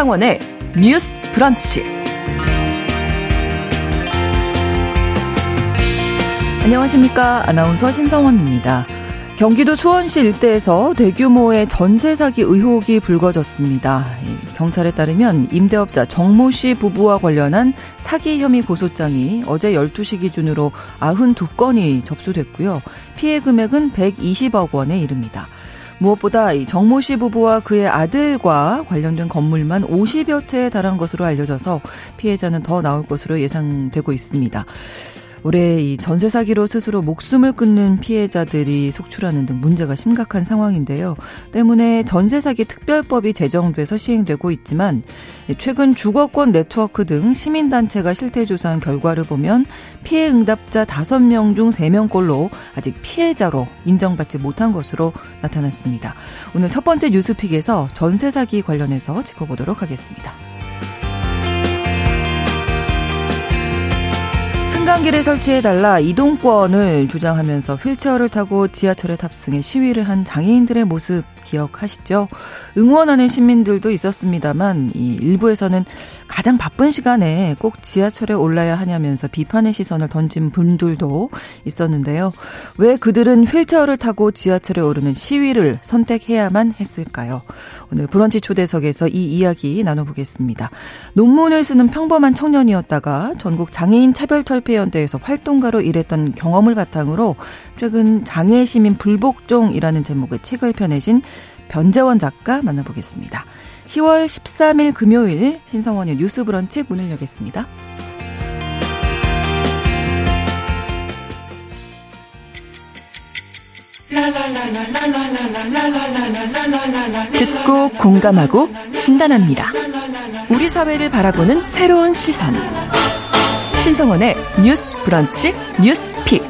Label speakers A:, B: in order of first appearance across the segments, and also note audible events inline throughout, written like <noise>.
A: 신성원의 뉴스 브런치. 안녕하십니까. 아나운서 신성원입니다. 경기도 수원시 일대에서 대규모의 전세 사기 의혹이 불거졌습니다. 경찰에 따르면 임대업자 정모 씨 부부와 관련한 사기 혐의 고소장이 어제 12시 기준으로 92건이 접수됐고요. 피해 금액은 120억 원에 이릅니다. 무엇보다 이 정모 씨 부부와 그의 아들과 관련된 건물만 50여 채에 달한 것으로 알려져서 피해자는 더 나올 것으로 예상되고 있습니다. 올해 이 전세 사기로 스스로 목숨을 끊는 피해자들이 속출하는 등 문제가 심각한 상황인데요. 때문에 전세 사기 특별법이 제정돼서 시행되고 있지만 최근 주거권 네트워크 등 시민 단체가 실태 조사한 결과를 보면 피해 응답자 5명 중 3명꼴로 아직 피해자로 인정받지 못한 것으로 나타났습니다. 오늘 첫 번째 뉴스픽에서 전세 사기 관련해서 짚어보도록 하겠습니다. 승강기를 설치해달라 이동권을 주장하면서 휠체어를 타고 지하철에 탑승해 시위를 한 장애인들의 모습 기억하시죠? 응원하는 시민들도 있었습니다만 이 일부에서는 가장 바쁜 시간에 꼭 지하철에 올라야 하냐면서 비판의 시선을 던진 분들도 있었는데요. 왜 그들은 휠체어를 타고 지하철에 오르는 시위를 선택해야만 했을까요? 오늘 브런치 초대석에서 이 이야기 나눠보겠습니다. 논문을 쓰는 평범한 청년이었다가 전국 장애인 차별철폐연대에서 활동가로 일했던 경험을 바탕으로 최근 장애 시민 불복종이라는 제목의 책을 펴내신 변재원 작가 만나보겠습니다. 10월 13일 금요일 신성원의 뉴스 브런치 문을 여겠습니다. 듣고 공감하고 진단합니다. 우리 사회를 바라보는 새로운 시선. 신성원의 뉴스 브런치 뉴스 pick.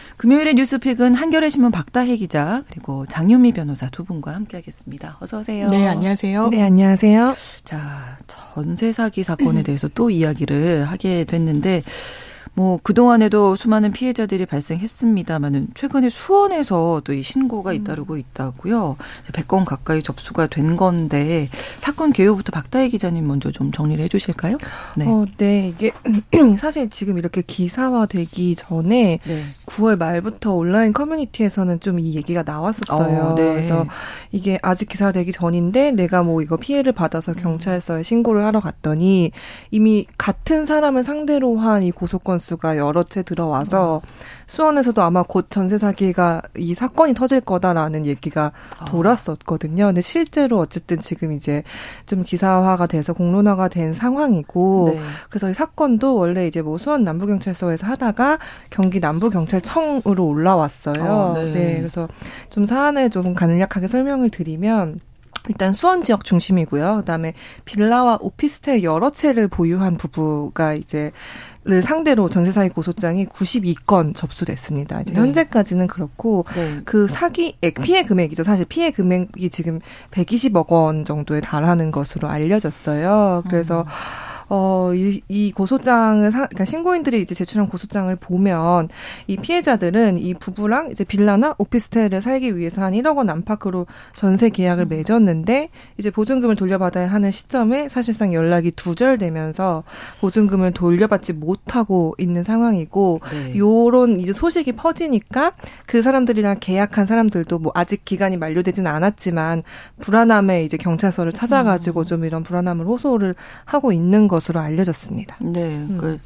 A: 금요일의 뉴스픽은 한겨레 신문 박다혜 기자 그리고 장윤미 변호사 두 분과 함께하겠습니다. 어서 오세요.
B: 네, 안녕하세요.
C: 네, 안녕하세요.
A: 자, 전세 사기 사건에 <clears throat> 대해서 또 이야기를 하게 됐는데 뭐 그동안에도 수많은 피해자들이 발생했습니다만은 최근에 수원에서 또 이 신고가 잇따르고 있다고요. 100건 가까이 접수가 된 건데 사건 개요부터 박다혜 기자님 먼저 좀 정리를 해 주실까요?
C: 네. 어, 네. 이게 <clears throat> 사실 지금 이렇게 기사화되기 전에 네. 9월 말부터 온라인 커뮤니티에서는 좀 이 얘기가 나왔었어요. 어, 네. 그래서 이게 아직 기사되기 전인데 내가 뭐 이거 피해를 받아서 경찰서에 신고를 하러 갔더니 이미 같은 사람을 상대로 한 이 고소건 수가 여러 채 들어와서 수원에서도 아마 곧 전세 사기가 이 사건이 터질 거다라는 얘기가 아. 돌았었거든요. 근데 실제로 어쨌든 지금 이제 좀 기사화가 돼서 공론화가 된 상황이고 네. 그래서 이 사건도 원래 이제 뭐 수원 남부경찰서에서 하다가 경기 남부경찰청으로 올라왔어요. 아, 네. 네. 그래서 좀 사안을 좀 간략하게 설명을 드리면 일단 수원 지역 중심이고요. 그다음에 빌라와 오피스텔 여러 채를 보유한 부부가 이제 를 상대로 전세 사기 고소장이 92건 접수됐습니다. 이제 네. 현재까지는 그렇고 네. 그 사기액 피해 금액이죠. 사실 피해 금액이 지금 120억 원 정도에 달하는 것으로 알려졌어요. 그래서 음. 어, 이, 이 고소장을, 사, 그러니까 신고인들이 이제 제출한 고소장을 보면 이 피해자들은 이 부부랑 이제 빌라나 오피스텔을 살기 위해서 한 1억 원 안팎으로 전세 계약을 맺었는데 이제 보증금을 돌려받아야 하는 시점에 사실상 연락이 두절되면서 보증금을 돌려받지 못하고 있는 상황이고 네. 요런 이제 소식이 퍼지니까 그 사람들이랑 계약한 사람들도 뭐 아직 기간이 만료되지는 않았지만 불안함에 이제 경찰서를 찾아가지고 음. 좀 이런 불안함을 호소를 하고 있는 것 것으로 알려졌습니다.
A: 네. 음.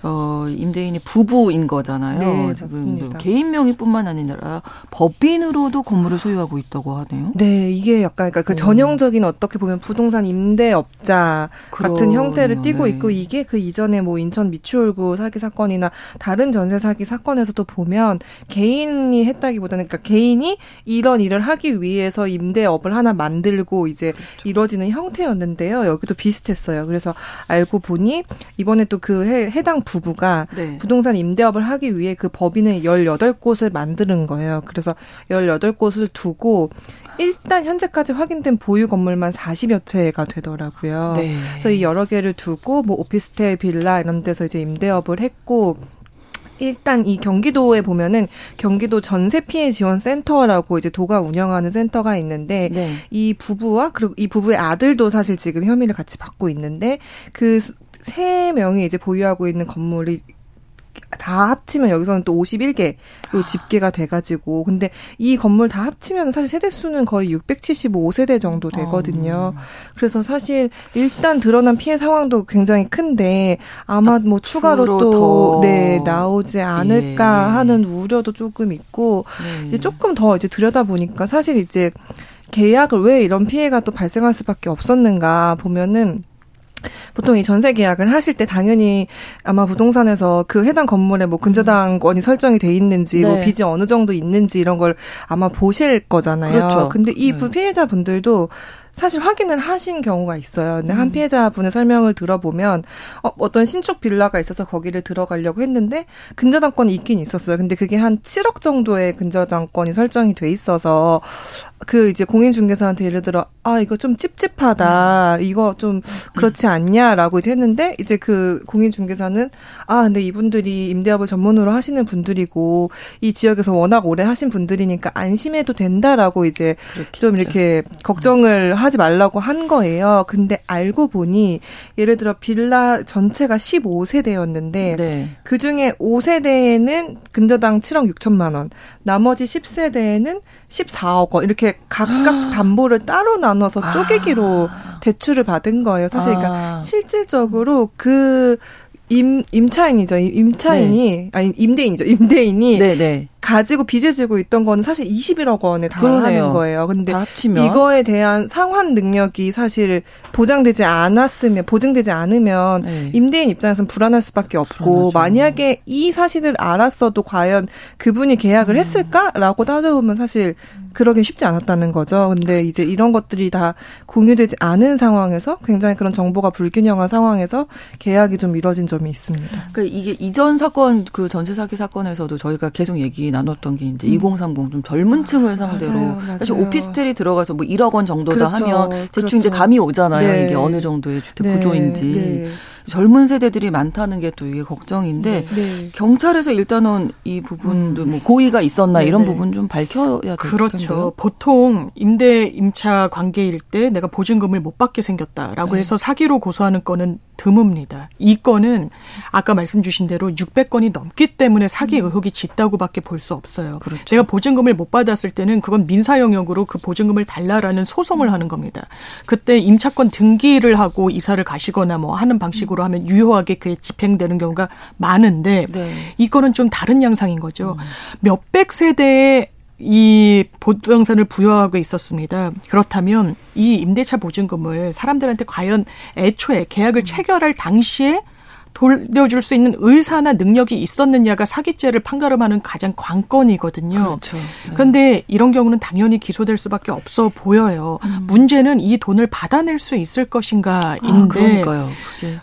A: 그 어, 임대인이 부부인 거잖아요. 네, 지금 개인 명의뿐만 아니라 법인으로도 건물을 소유하고 있다고 하네요.
C: 네, 이게 약간 그러니까 그 전형적인 어떻게 보면 부동산 임대업자 그러네요. 같은 형태를 띠고 네. 있고 이게 그 이전에 뭐 인천 미추홀구 사기 사건이나 다른 전세 사기 사건에서도 보면 개인이 했다기보다는 그러니까 개인이 이런 일을 하기 위해서 임대업을 하나 만들고 이제 그렇죠. 이루어지는 형태였는데요. 여기도 비슷했어요. 그래서 알고 보니 이번에 또 그 해당 부부가 네. 부동산 임대업을 하기 위해 그 법인을 18곳을 만드는 거예요. 그래서 18곳을 두고 일단 현재까지 확인된 보유 건물만 40여 채가 되더라고요. 네. 그래서 이 여러 개를 두고 뭐 오피스텔, 빌라 이런 데서 이제 임대업을 했고 일단 이 경기도에 보면은 경기도 전세 피해 지원 센터라고 이제 도가 운영하는 센터가 있는데 네. 이 부부와 그리고 이 부부의 아들도 사실 지금 혐의를 같이 받고 있는데 그 세 명이 이제 보유하고 있는 건물이 다 합치면 여기서는 또 51개로 아. 집계가 돼가지고 근데 이 건물 다 합치면 사실 세대 수는 거의 675세대 정도 되거든요. 어. 그래서 사실 일단 드러난 피해 상황도 굉장히 큰데 아마 뭐 추가로 또 네, 나오지 않을까 예. 하는 우려도 조금 있고 네. 이제 조금 더 이제 들여다 보니까 사실 이제 계약을 왜 이런 피해가 또 발생할 수밖에 없었는가 보면은 보통 이 전세 계약을 하실 때 당연히 아마 부동산에서 그 해당 건물에 뭐 근저당권이 설정이 돼 있는지 뭐 네. 뭐 빚이 어느 정도 있는지 이런 걸 아마 보실 거잖아요. 그렇죠. 근데 이 네. 피해자분들도 사실 확인을 하신 경우가 있어요. 근데 한 음. 피해자분의 설명을 들어보면 어, 어떤 신축 빌라가 있어서 거기를 들어가려고 했는데 근저당권이 있긴 있었어요. 근데 그게 한 7억 정도의 근저당권이 설정이 돼 있어서 그 이제 공인중개사한테 예를 들어 아 이거 좀 찝찝하다 음. 이거 좀 그렇지 않냐라고 이제 했는데 이제 그 공인중개사는 아 근데 이분들이 임대업을 전문으로 하시는 분들이고 이 지역에서 워낙 오래 하신 분들이니까 안심해도 된다라고 이제 그렇겠죠. 좀 이렇게 걱정을 하지 말라고 한 거예요. 근데 알고 보니 예를 들어 빌라 전체가 15세대였는데 네. 그 중에 5세대에는 근저당 7억 6천만 원, 나머지 10세대에는 14억 원 이렇게 각각 아. <gasps> 담보를 따로 나눠서 쪼개기로 아. 대출을 받은 거예요. 사실 그러니까 아. 실질적으로 그 임, 임차인이죠. 임차인이, 네. 아니, 임대인이죠. 임대인이 네, 네. 가지고 빚을 지고 있던 거는 사실 21억 원에 달하는 거예요. 근데 이거에 대한 상환 능력이 사실 보장되지 않았으면 보증되지 않으면 네. 임대인 입장에서는 불안할 수밖에 없고 불안하죠. 만약에 이 사실을 알았어도 과연 그분이 계약을 음. 했을까라고 따져보면 사실 그러기 쉽지 않았다는 거죠. 근데 이제 이런 것들이 다 공유되지 않은 상황에서 굉장히 그런 정보가 불균형한 상황에서 계약이 좀 이뤄진 점이 있습니다.
A: 그 이게 이전 사건 그 전세 사기 사건에서도 저희가 계속 얘기 나눴던 게 이제 음. 2030 좀 젊은 층을 상대로 맞아요, 맞아요. 사실 오피스텔이 들어가서 뭐 1억 원 정도다 그렇죠, 하면 대충 그렇죠. 이제 감이 오잖아요. 네. 이게 어느 정도의 주택 네. 구조인지. 네. 젊은 세대들이 많다는 게 또 이게 걱정인데 네. 네. 경찰에서 일단은 이 부분도 음. 뭐 고의가 있었나 네. 이런 네. 부분 좀 밝혀야 될
B: 그렇죠.
A: 텐데요.
B: 보통 임대 임차 관계일 때 내가 보증금을 못 받게 생겼다라고 네. 해서 사기로 고소하는 건은 드뭅니다. 이 건은 아까 말씀 주신 대로 600건이 넘기 때문에 사기 음. 의혹이 짙다고밖에 볼 수 없어요. 그렇죠. 내가 보증금을 못 받았을 때는 그건 민사 영역으로 그 보증금을 달라라는 소송을 음. 하는 겁니다. 그때 임차권 등기를 하고 이사를 가시거나 뭐 하는 방식으로 하면 유효하게 그게 집행되는 경우가 많은데 네. 이거는 좀 다른 양상인 거죠. 음. 몇백 세대의 이 보증산을 부여하고 있었습니다. 그렇다면 이 임대차 보증금을 사람들한테 과연 애초에 계약을 체결할 당시에 돌려줄 수 있는 의사나 능력이 있었느냐가 사기죄를 판가름하는 가장 관건이거든요. 그렇죠. 네. 그런데 이런 경우는 당연히 기소될 수밖에 없어 보여요. 음. 문제는 이 돈을 받아낼 수 있을 것인가인데. 아,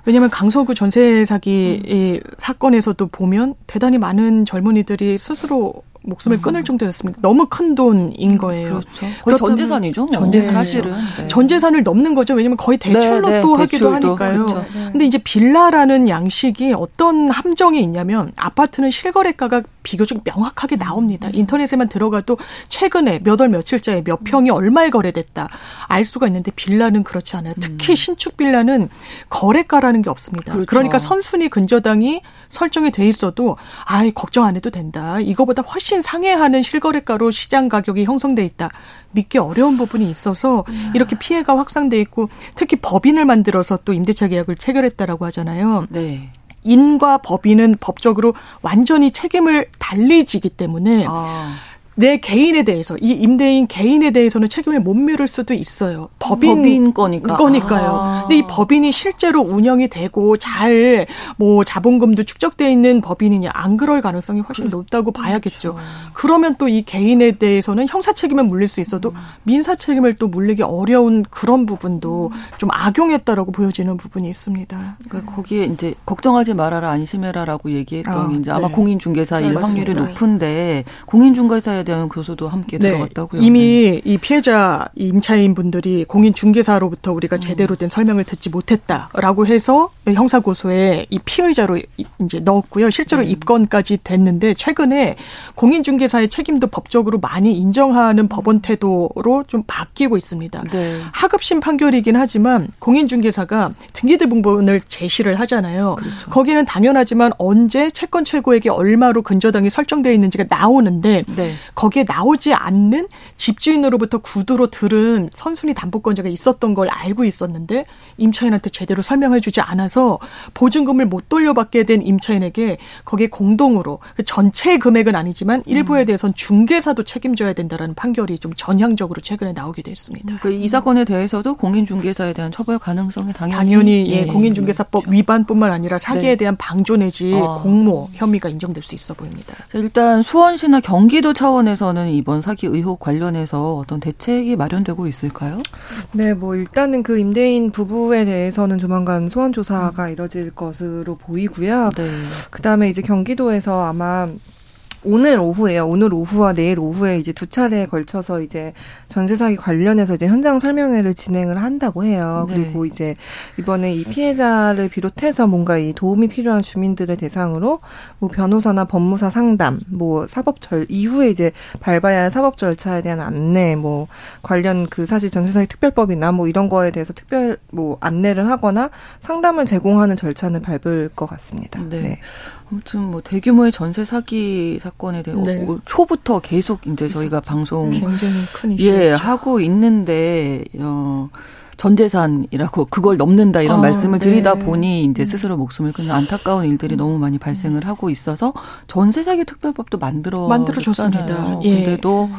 B: 왜냐하면 강서구 전세 사기 음. 사건에서도 보면 대단히 많은 젊은이들이 스스로 목숨을 끊을 정도였습니다. 너무 큰 돈인 거예요.
A: 그렇죠. 전 재산이죠. 뭐.
B: 전 재산 사실은 네. 전 재산을 넘는 거죠. 왜냐하면 거의 대출로 네, 네, 또 하기도 하니까요. 그렇죠. 근데 이제 빌라라는 양식이 어떤 함정이 있냐면 아파트는 실거래가가 비교적 명확하게 나옵니다. 인터넷에만 들어가도 최근에 몇 월 며칠자에 몇 평이 얼마에 거래됐다 알 수가 있는데 빌라는 그렇지 않아요. 특히 음. 신축 빌라는 거래가라는 게 없습니다. 그렇죠. 그러니까 선순위 근저당이 설정이 돼 있어도 아 걱정 안 해도 된다. 이거보다 훨씬 상회하는 실거래가로 시장 가격이 형성돼 있다. 믿기 어려운 부분이 있어서 이렇게 피해가 확산돼 있고 특히 법인을 만들어서 또 임대차 계약을 체결했다라고 하잖아요. 네. 인과 법인은 법적으로 완전히 책임을 달리 지기 때문에 아. 내 개인에 대해서 이 임대인 개인에 대해서는 책임을 못 미룰 수도 있어요. 법인,
A: 법인 거니까.
B: 거니까요. 아. 근데 이 법인이 실제로 운영이 되고 잘 뭐 자본금도 축적돼 있는 법인이냐 안 그럴 가능성이 훨씬 그렇죠. 높다고 봐야겠죠. 그렇죠. 그러면 또 이 개인에 대해서는 형사 책임을 물릴 수 있어도 음. 민사 책임을 또 물리기 어려운 그런 부분도 음. 좀 악용했다라고 보여지는 부분이 있습니다.
A: 그러니까 거기에 이제 걱정하지 말아라 안심해라라고 얘기했던 아, 이제 아마 네. 공인중개사 일 확률이 높은데 공인중개사에 대한 교수도 함께 네. 들어갔다고요.
B: 이미 네. 이 피해자 임차인 분들이 공인 중개사로부터 우리가 음. 제대로 된 설명을 듣지 못했다라고 해서 형사 고소에 이 피의자로 이제 넣었고요. 실제로 음. 입건까지 됐는데 최근에 공인 중개사의 책임도 법적으로 많이 인정하는 법원 태도로 좀 바뀌고 있습니다. 네. 하급심 판결이긴 하지만 공인 중개사가 등기대분본을 제시를 하잖아요. 그렇죠. 거기는 당연하지만 언제 채권 최고액이 얼마로 근저당이 설정되어 있는지가 나오는데 네. 거기에 나오지 않는 집주인으로부터 구두로 들은 선순위 담보권자가 있었던 걸 알고 있었는데 임차인한테 제대로 설명해 주지 않아서 보증금을 못 돌려받게 된 임차인에게 거기에 공동으로 그 전체 금액은 아니지만 일부에 음. 대해서는 중개사도 책임져야 된다라는 판결이 좀 전향적으로 최근에 나오기도 했습니다.
A: 그 이 사건에 대해서도 공인중개사에 대한 처벌 가능성이 당연히,
B: 당연히 예, 예 공인중개사법 그렇죠. 위반뿐만 아니라 사기에 네. 대한 방조 내지 아. 공모 혐의가 인정될 수 있어 보입니다.
A: 일단 수원시나 경기도 차원 에서는 이번 사기 의혹 관련해서 어떤 대책이 마련되고 있을까요?
C: 네, 뭐 일단은 그 임대인 부부에 대해서는 조만간 소환 조사가 음. 이뤄질 것으로 보이고요. 네. 그다음에 이제 경기도에서 아마 오늘 오후에요. 오늘 오후와 내일 오후에 이제 두 차례에 걸쳐서 이제 전세 사기 관련해서 이제 현장 설명회를 진행을 한다고 해요. 네. 그리고 이제 이번에 이 피해자를 비롯해서 뭔가 이 도움이 필요한 주민들을 대상으로 뭐 변호사나 법무사 상담, 뭐 사법 절 이후에 이제 밟아야 할 사법 절차에 대한 안내, 뭐 관련 그 사실 전세 사기 특별법이나 뭐 이런 거에 대해서 특별 뭐 안내를 하거나 상담을 제공하는 절차는 밟을 것 같습니다. 네. 네.
A: 아무튼 뭐 대규모의 전세 사기 사건에 대해 네. 초부터 계속 이제 저희가 방송
B: 굉장히 큰
A: 이슈 예 하고 있는데 어. 전 재산이라고 그걸 넘는다 이런 아, 말씀을 드리다 네. 보니 이제 음. 스스로 목숨을 끊는 안타까운 일들이 음. 너무 많이 발생을 하고 있어서 전세 사기 특별법도 만들어
B: 만들어졌습니다.
A: 예. 근데도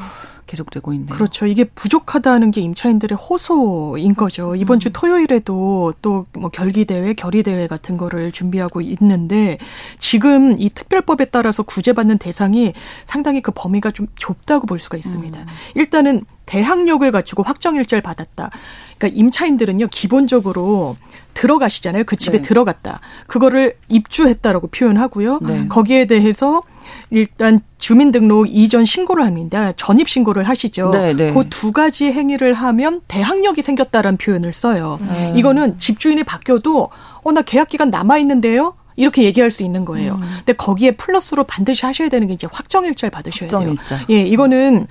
A: 계속되고 있네요.
B: 그렇죠. 이게 부족하다는 게 임차인들의 호소인 거죠. 이번 주 토요일에도 또 뭐 결기 대회, 결의 대회 같은 거를 준비하고 있는데 지금 이 특별법에 따라서 구제받는 대상이 상당히 그 범위가 좀 좁다고 볼 수가 있습니다. 음. 일단은 대학력을 갖추고 확정 일자를 받았다. 그러니까 임차인들은요 기본적으로 들어가시잖아요. 그 집에 네. 들어갔다. 그거를 입주했다라고 표현하고요. 네. 거기에 대해서 일단 주민등록 이전 신고를 합니다. 전입 신고를 하시죠. 네, 네. 그두 가지 행위를 하면 대항력이 생겼다라는 표현을 써요. 네. 이거는 집주인이 바뀌어도 어 나 계약 기간 남아 있는데요. 이렇게 얘기할 수 있는 거예요. 음. 근데 거기에 플러스로 반드시 하셔야 되는 게 이제 확정일자를 받으셔야 확정일자. 돼요. 예, 이거는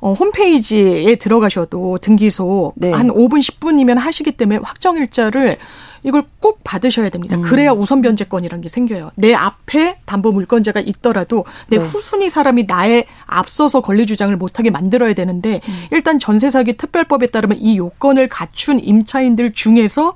B: 어, 홈페이지에 들어가셔도 등기소 네. 한 5분 10분이면 하시기 때문에 확정일자를 이걸 꼭 받으셔야 됩니다. 음. 그래야 우선 변제권이라는 게 생겨요. 내 앞에 담보 물권자가 있더라도 내 네. 후순위 사람이 나에 앞서서 권리 주장을 못하게 만들어야 되는데 음. 일단 전세 사기 특별법에 따르면 이 요건을 갖춘 임차인들 중에서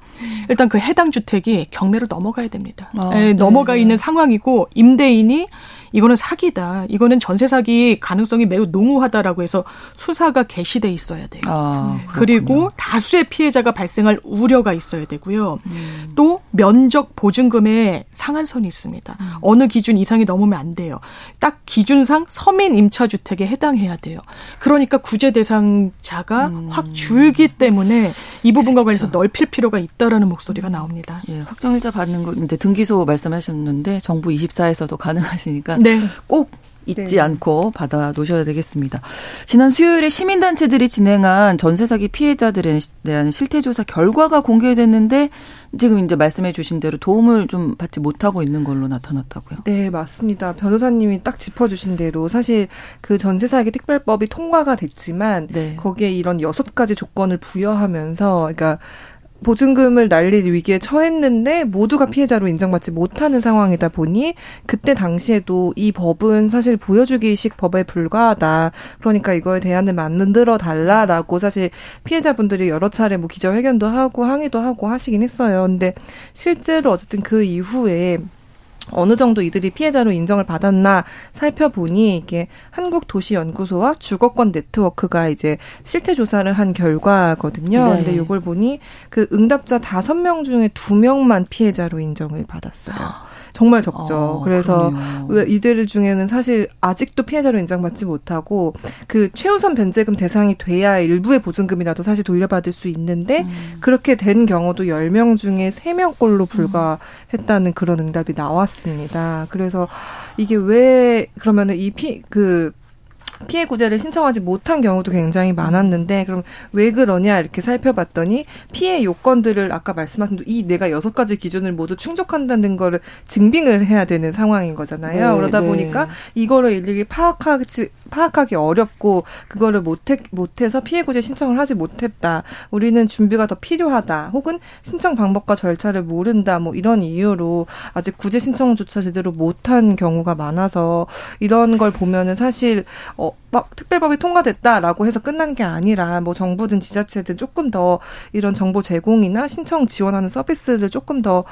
B: 일단 그 해당 주택이 경매로 넘어가야 됩니다. 아, 네, 네, 넘어가 네. 있는 상황이고 임대인이 이거는 사기다. 이거는 전세 사기 가능성이 매우 농후하다라고 해서 수사가 개시돼 있어야 돼요. 아, 그리고 다수의 피해자가 발생할 우려가 있어야 되고요. 음. 또 면적 보증금에 상한선이 있습니다. 음. 어느 기준 이상이 넘으면 안 돼요. 딱 기준상 서민 임차 주택에 해당해야 돼요. 그러니까 구제 대상자가 음. 확 줄기 때문에 이 부분과 그렇죠. 관련해서 넓힐 필요가 있다라는 목소리가 나옵니다.
A: 예, 확정일자 받는 거 이제 등기소 말씀하셨는데 정부 24에서도 가능하시니까 네. 꼭 잊지 네. 않고 받아 놓으셔야 되겠습니다. 지난 수요일에 시민단체들이 진행한 전세 사기 피해자들에 대한 실태조사 결과가 공개됐는데 지금 이제 말씀해 주신 대로 도움을 좀 받지 못하고 있는 걸로 나타났다고요.
C: 네, 맞습니다. 변호사님이 딱 짚어 주신 대로 사실 그 전세 사기 특별법이 통과가 됐지만 네. 거기에 이런 여섯 가지 조건을 부여하면서 그러니까 보증금을 날릴 위기에 처했는데 모두가 피해자로 인정받지 못하는 상황이다 보니 그때 당시에도 이 법은 사실 보여주기식 법에 불과하다. 그러니까 이거에 대안을 만들어 달라라고 사실 피해자분들이 여러 차례 뭐 기자회견도 하고 항의도 하고 하시긴 했어요. 근데 실제로 어쨌든 그 이후에 어느 정도 이들이 피해자로 인정을 받았나 살펴보니 이게 한국도시연구소와 주거권 네트워크가 이제 실태 조사를 한 결과거든요. 네. 근데 이걸 보니 그 응답자 다섯 명 중에 두명만 피해자로 인정을 받았어요. 정말 적죠. 어, 그래서 왜 이들 중에는 사실 아직도 피해자로 인정받지 못하고 그 최우선 변제금 대상이 돼야 일부의 보증금이라도 사실 돌려받을 수 있는데 음. 그렇게 된 경우도 10명 중에 3명꼴로 불과했다는 그런 응답이 나왔습니다. 그래서 이게 왜 그러면은 이 피 그 피해 구제를 신청하지 못한 경우도 굉장히 많았는데 그럼 왜 그러냐 이렇게 살펴봤더니 피해 요건들을 아까 말씀하신 이 내가 여섯 가지 기준을 모두 충족한다는 거를 증빙을 해야 되는 상황인 거잖아요. 네, 그러다 네. 보니까 이거를 일일이 파악하지 파악하기 어렵고 그거를 못해 못해서 피해 구제 신청을 하지 못했다. 우리는 준비가 더 필요하다. 혹은 신청 방법과 절차를 모른다. 뭐 이런 이유로 아직 구제 신청조차 제대로 못한 경우가 많아서 이런 걸 보면은 사실 어막 특별법이 통과됐다라고 해서 끝난 게 아니라 뭐 정부든 지자체든 조금 더 이런 정보 제공이나 신청 지원하는 서비스를 조금 더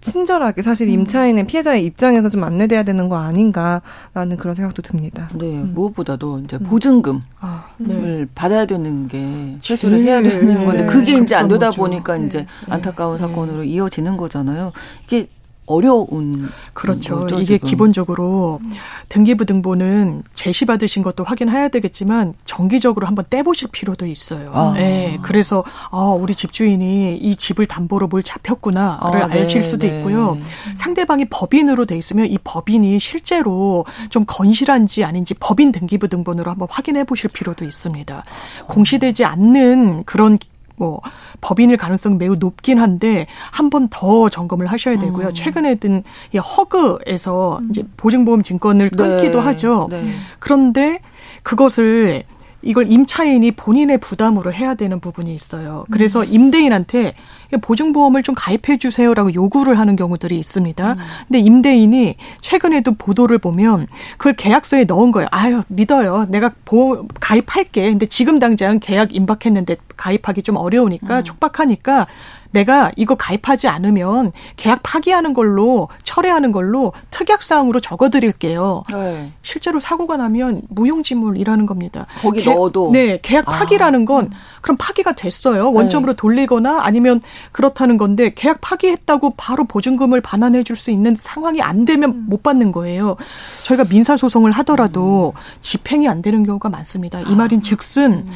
C: 친절하게 사실 음. 임차인은 피해자의 입장에서 좀 안내돼야 되는 거 아닌가라는 그런 생각도 듭니다.
A: 네, 음. 무엇보다도 이제 음. 보증금을 아, 네. 받아야 되는 게 최소를 해야 되는 건데 그게 이제 안 되다 보니까 네. 이제 안타까운 네. 사건으로 이어지는 거잖아요. 이게 어려운
B: 그렇죠. 거죠, 이게 지금. 기본적으로 등기부등본은 제시 받으신 것도 확인해야 되겠지만 정기적으로 한번 떼보실 필요도 있어요. 아. 네, 그래서 어, 우리 집주인이 이 집을 담보로 뭘 잡혔구나를 아, 네, 알실 수도 네. 있고요. 상대방이 법인으로 돼 있으면 이 법인이 실제로 좀 건실한지 아닌지 법인 등기부등본으로 한번 확인해 보실 필요도 있습니다. 공시되지 않는 그런 뭐 법인일 가능성 매우 높긴 한데 한 번 더 점검을 하셔야 되고요. 음. 최근에 든 허그에서 음. 이제 보증보험 증권을 끊기도 네. 하죠. 네. 그런데 그것을 이걸 임차인이 본인의 부담으로 해야 되는 부분이 있어요. 그래서 음. 임대인한테 보증보험을 좀 가입해 주세요라고 요구를 하는 경우들이 있습니다. 음. 근데 임대인이 최근에도 보도를 보면 그걸 계약서에 넣은 거예요. 아유, 믿어요. 내가 보험 가입할게. 근데 지금 당장 계약 임박했는데 가입하기 좀 어려우니까 음. 촉박하니까 내가 이거 가입하지 않으면 계약 파기하는 걸로 철회하는 걸로 특약 사항으로 적어 드릴게요. 네. 실제로 사고가 나면 무용지물이라는 겁니다.
A: 거기 계, 넣어도
B: 네 계약 아. 파기라는 건 그럼 파기가 됐어요. 원점으로 네. 돌리거나 아니면 그렇다는 건데 계약 파기했다고 바로 보증금을 반환해 줄 수 있는 상황이 안 되면 음. 못 받는 거예요. 저희가 민사 소송을 하더라도 음. 집행이 안 되는 경우가 많습니다. 이 말인 즉슨 음.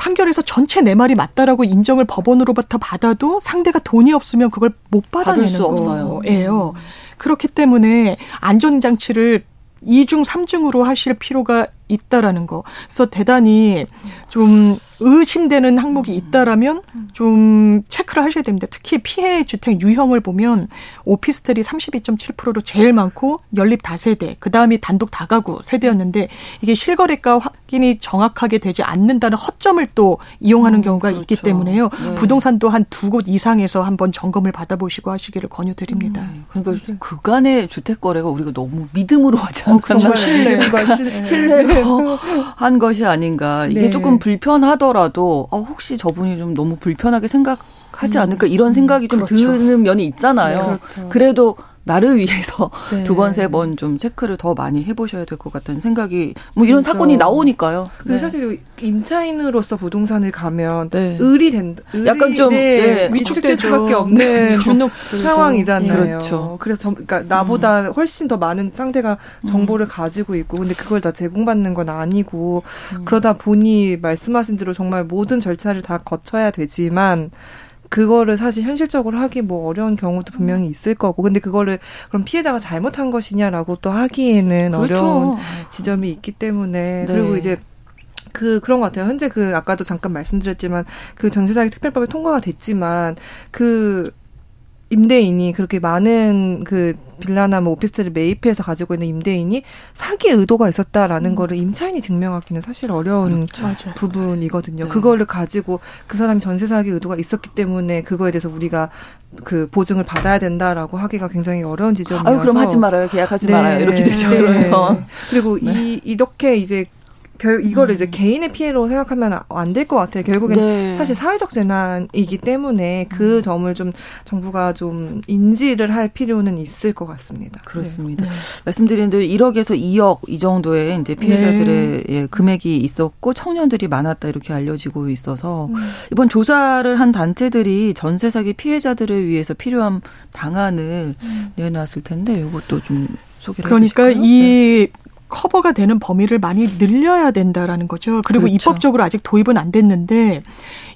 B: 판결에서 전체 내 말이 맞다라고 인정을 법원으로부터 받아도 상대가 돈이 없으면 그걸 못 받아내는 거예요. 그렇기 때문에 안전장치를 2중, 3중으로 하실 필요가 있다라는 거. 그래서 대단히 좀 의심되는 항목이 있다라면 좀 체크를 하셔야 됩니다. 특히 피해 주택 유형을 보면 오피스텔이 32.7%로 제일 많고 연립 다세대, 그 다음이 단독 다가구 세대였는데 이게 실거래가 확인이 정확하게 되지 않는다는 허점을 또 이용하는 음, 경우가 그렇죠. 있기 때문에요. 네. 부동산도 한 두 곳 이상에서 한번 점검을 받아보시고 하시기를 권유드립니다. 음,
A: 그러니까 그간의 주택 거래가 우리가 너무 믿음으로 하지 않나. 어,
B: 신뢰가 <laughs>
A: 신뢰로 한 것이 아닌가. 이게 네. 조금 불편하더라도 어, 혹시 저분이 좀 너무 불편하게 생각 하지 음. 않을까 이런 생각이 좀 그렇죠. 드는 면이 있잖아요. 네, 그렇죠. 그래도 나를 위해서 네. 두 번, 세 번 좀 체크를 더 많이 해보셔야 될 것 같다는 생각이, 뭐 이런 진짜. 사건이 나오니까요.
C: 근데 네. 사실 임차인으로서 부동산을 가면 네. 을이 된다.
A: 을이 약간 좀 네,
C: 네. 위축될 수밖에 없는 <laughs> 상황이잖아요. 그렇죠. 그래서 점, 그러니까 나보다 음. 훨씬 더 많은 상대가 음. 정보를 음. 가지고 있고, 근데 그걸 다 제공받는 건 아니고, 음. 그러다 보니 말씀하신 대로 정말 모든 절차를 다 거쳐야 되지만, 그거를 사실 현실적으로 하기 뭐 어려운 경우도 분명히 있을 거고 근데 그거를 그럼 피해자가 잘못한 것이냐라고 또 하기에는 그렇죠. 어려운 지점이 있기 때문에 네. 그리고 이제 그 그런 것 같아요. 현재 그 아까도 잠깐 말씀드렸지만 그 전세 사기 특별법이 통과가 됐지만 그 임대인이 그렇게 많은 그 빌라나 뭐 오피스텔을 매입해서 가지고 있는 임대인이 사기 의도가 있었다라는 음. 거를 임차인이 증명하기는 사실 어려운 그렇죠. 부분이거든요. 네. 그거를 가지고 그 사람이 전세 사기 의도가 있었기 때문에 그거에 대해서 우리가 그 보증을 받아야 된다라고 하기가 굉장히 어려운 지점이어서.
A: 아유, 그럼 하지 말아요. 계약하지 네. 말아요. 이렇게 되죠. 네.
C: 그리고 네. 이 이렇게 이제 결 이거를 음. 이제 개인의 피해로 생각하면 안 될 것 같아요. 결국엔 네. 사실 사회적 재난이기 때문에 그 음. 점을 좀 정부가 좀 인지를 할 필요는 있을 것 같습니다.
A: 그렇습니다. 네. 말씀드린 대로 1억에서 2억 이 정도의 이제 피해자들의 네. 예, 금액이 있었고 청년들이 많았다 이렇게 알려지고 있어서 음. 이번 조사를 한 단체들이 전세 사기 피해자들을 위해서 필요한 방안을 음. 내놨을 텐데 이것도 좀 소개를
B: 그러니까 해주실까요? 이 네. 커버가 되는 범위를 많이 늘려야 된다라는 거죠. 그리고 그렇죠. 입법적으로 아직 도입은 안 됐는데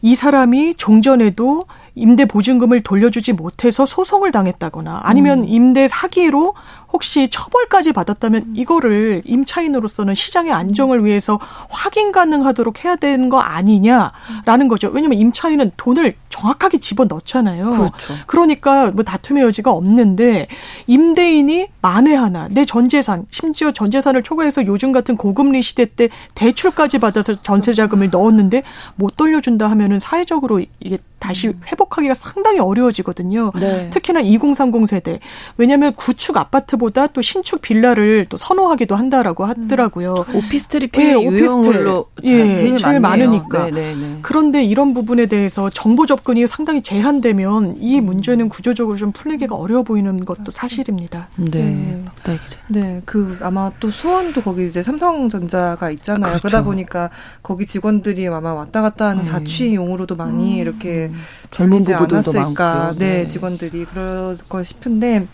B: 이 사람이 종전에도 임대 보증금을 돌려주지 못해서 소송을 당했다거나 아니면 음. 임대 사기로 혹시 처벌까지 받았다면 음. 이거를 임차인으로서는 시장의 안정을 위해서 확인 가능하도록 해야 되는 거 아니냐라는 거죠. 왜냐하면 임차인은 돈을 정확하게 집어 넣잖아요. 그렇죠. 그러니까 뭐 다툼의 여지가 없는데 임대인이 만에 하나 내 전 재산 심지어 전 재산을 초과해서 요즘 같은 고금리 시대 때 대출까지 받아서 전세 자금을 넣었는데 못 돌려준다 하면은 사회적으로 이게 다시 음. 회복하기가 상당히 어려워지거든요. 네. 특히나 2030 세대. 왜냐하면 구축 아파트 보다 또 신축 빌라를 또 선호하기도 한다라고 하더라고요.
A: 음. 오피스텔이 네, 오피스텔로
B: 예, 제일, 제일 많으니까. 네네네. 네, 네. 그런데 이런 부분에 대해서 정보 접근이 상당히 제한되면 이 음. 문제는 구조적으로 좀 풀리기가 어려워 보이는 것도 사실입니다.
C: 네. 네. 네. 그 아마 또 수원도 거기 이제 삼성전자가 있잖아요. 그렇죠. 그러다 보니까 거기 직원들이 아마 왔다 갔다 하는 네. 자취용으로도 많이 음. 이렇게 젊은 부부들도 많고 네, 네, 직원들이 그럴 걸 싶은데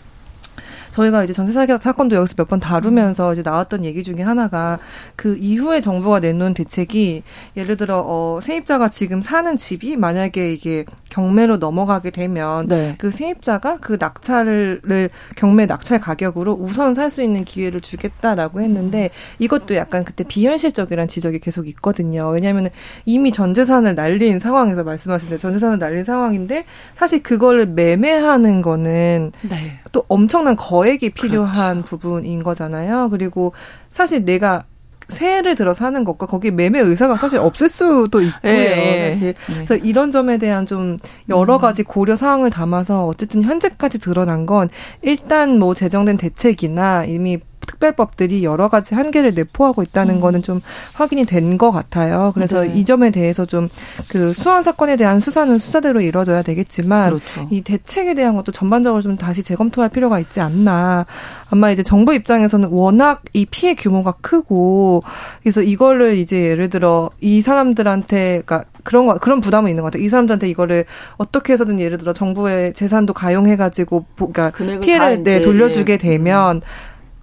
C: 저희가 이제 전세 사기 사건도 여기서 몇 번 다루면서 이제 나왔던 얘기 중에 하나가 그 이후에 정부가 내놓은 대책이 예를 들어 어 세입자가 지금 사는 집이 만약에 이게 경매로 넘어가게 되면 네. 그 세입자가 그 낙찰을 경매 낙찰 가격으로 우선 살 수 있는 기회를 주겠다라고 했는데 이것도 약간 그때 비현실적이라는 지적이 계속 있거든요. 왜냐하면 이미 전 재산을 날린 상황에서 말씀하신 대전 재산을 날린 상황인데 사실 그거를 매매하는 거는 네. 또 엄청난 거 거액이 필요한 그렇죠. 부분인 거잖아요. 그리고 사실 내가 새해를 들어서 하는 것과 거기 매매 의사가 사실 없을 수도 있고요. 네. 사실. 네. 그래서 이런 점에 대한 좀 여러 음. 가지 고려 사항을 담아서 어쨌든 현재까지 드러난 건 일단 뭐 제정된 대책이나 이미 특별법들이 여러 가지 한계를 내포하고 있다는 음. 거는 좀 확인이 된 것 같아요. 그래서 네. 이 점에 대해서 좀 그 수원 사건에 대한 수사는 수사대로 이루어져야 되겠지만 그렇죠. 이 대책에 대한 것도 전반적으로 좀 다시 재검토할 필요가 있지 않나. 아마 이제 정부 입장에서는 워낙 이 피해 규모가 크고 그래서 이거를 이제 예를 들어 이 사람들한테 그러니까 그런 거 그런 부담은 있는 것 같아요. 이 사람들한테 이거를 어떻게 해서든 예를 들어 정부의 재산도 가용해가지고 그러니까 피해를 네, 돌려주게 되면 음.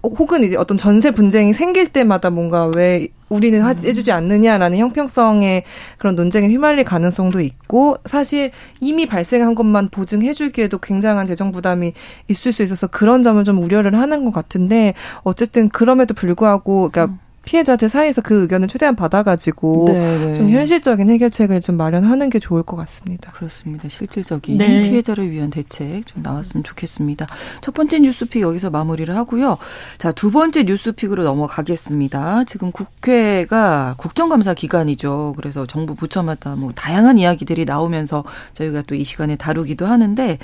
C: 혹은 이제 어떤 전세 분쟁이 생길 때마다 뭔가 왜 우리는 음. 해주지 않느냐라는 형평성의 그런 논쟁에 휘말릴 가능성도 있고 사실 이미 발생한 것만 보증해주기에도 굉장한 재정 부담이 있을 수 있어서 그런 점을 좀 우려를 하는 것 같은데 어쨌든 그럼에도 불구하고 그러니까 음. 피해자들 사이에서 그 의견을 최대한 받아가지고 네네. 네. 좀 현실적인 해결책을 좀 마련하는 게 좋을 것 같습니다.
A: 그렇습니다. 실질적인 네. 피해자를 위한 대책 좀 나왔으면 좋겠습니다. 첫 번째 뉴스픽 여기서 마무리를 하고요. 자, 두 번째 뉴스픽으로 넘어가겠습니다. 지금 국회가 국정감사 기간이죠. 그래서 정부 부처마다 뭐 다양한 이야기들이 나오면서 저희가 또 이 시간에 다루기도 하는데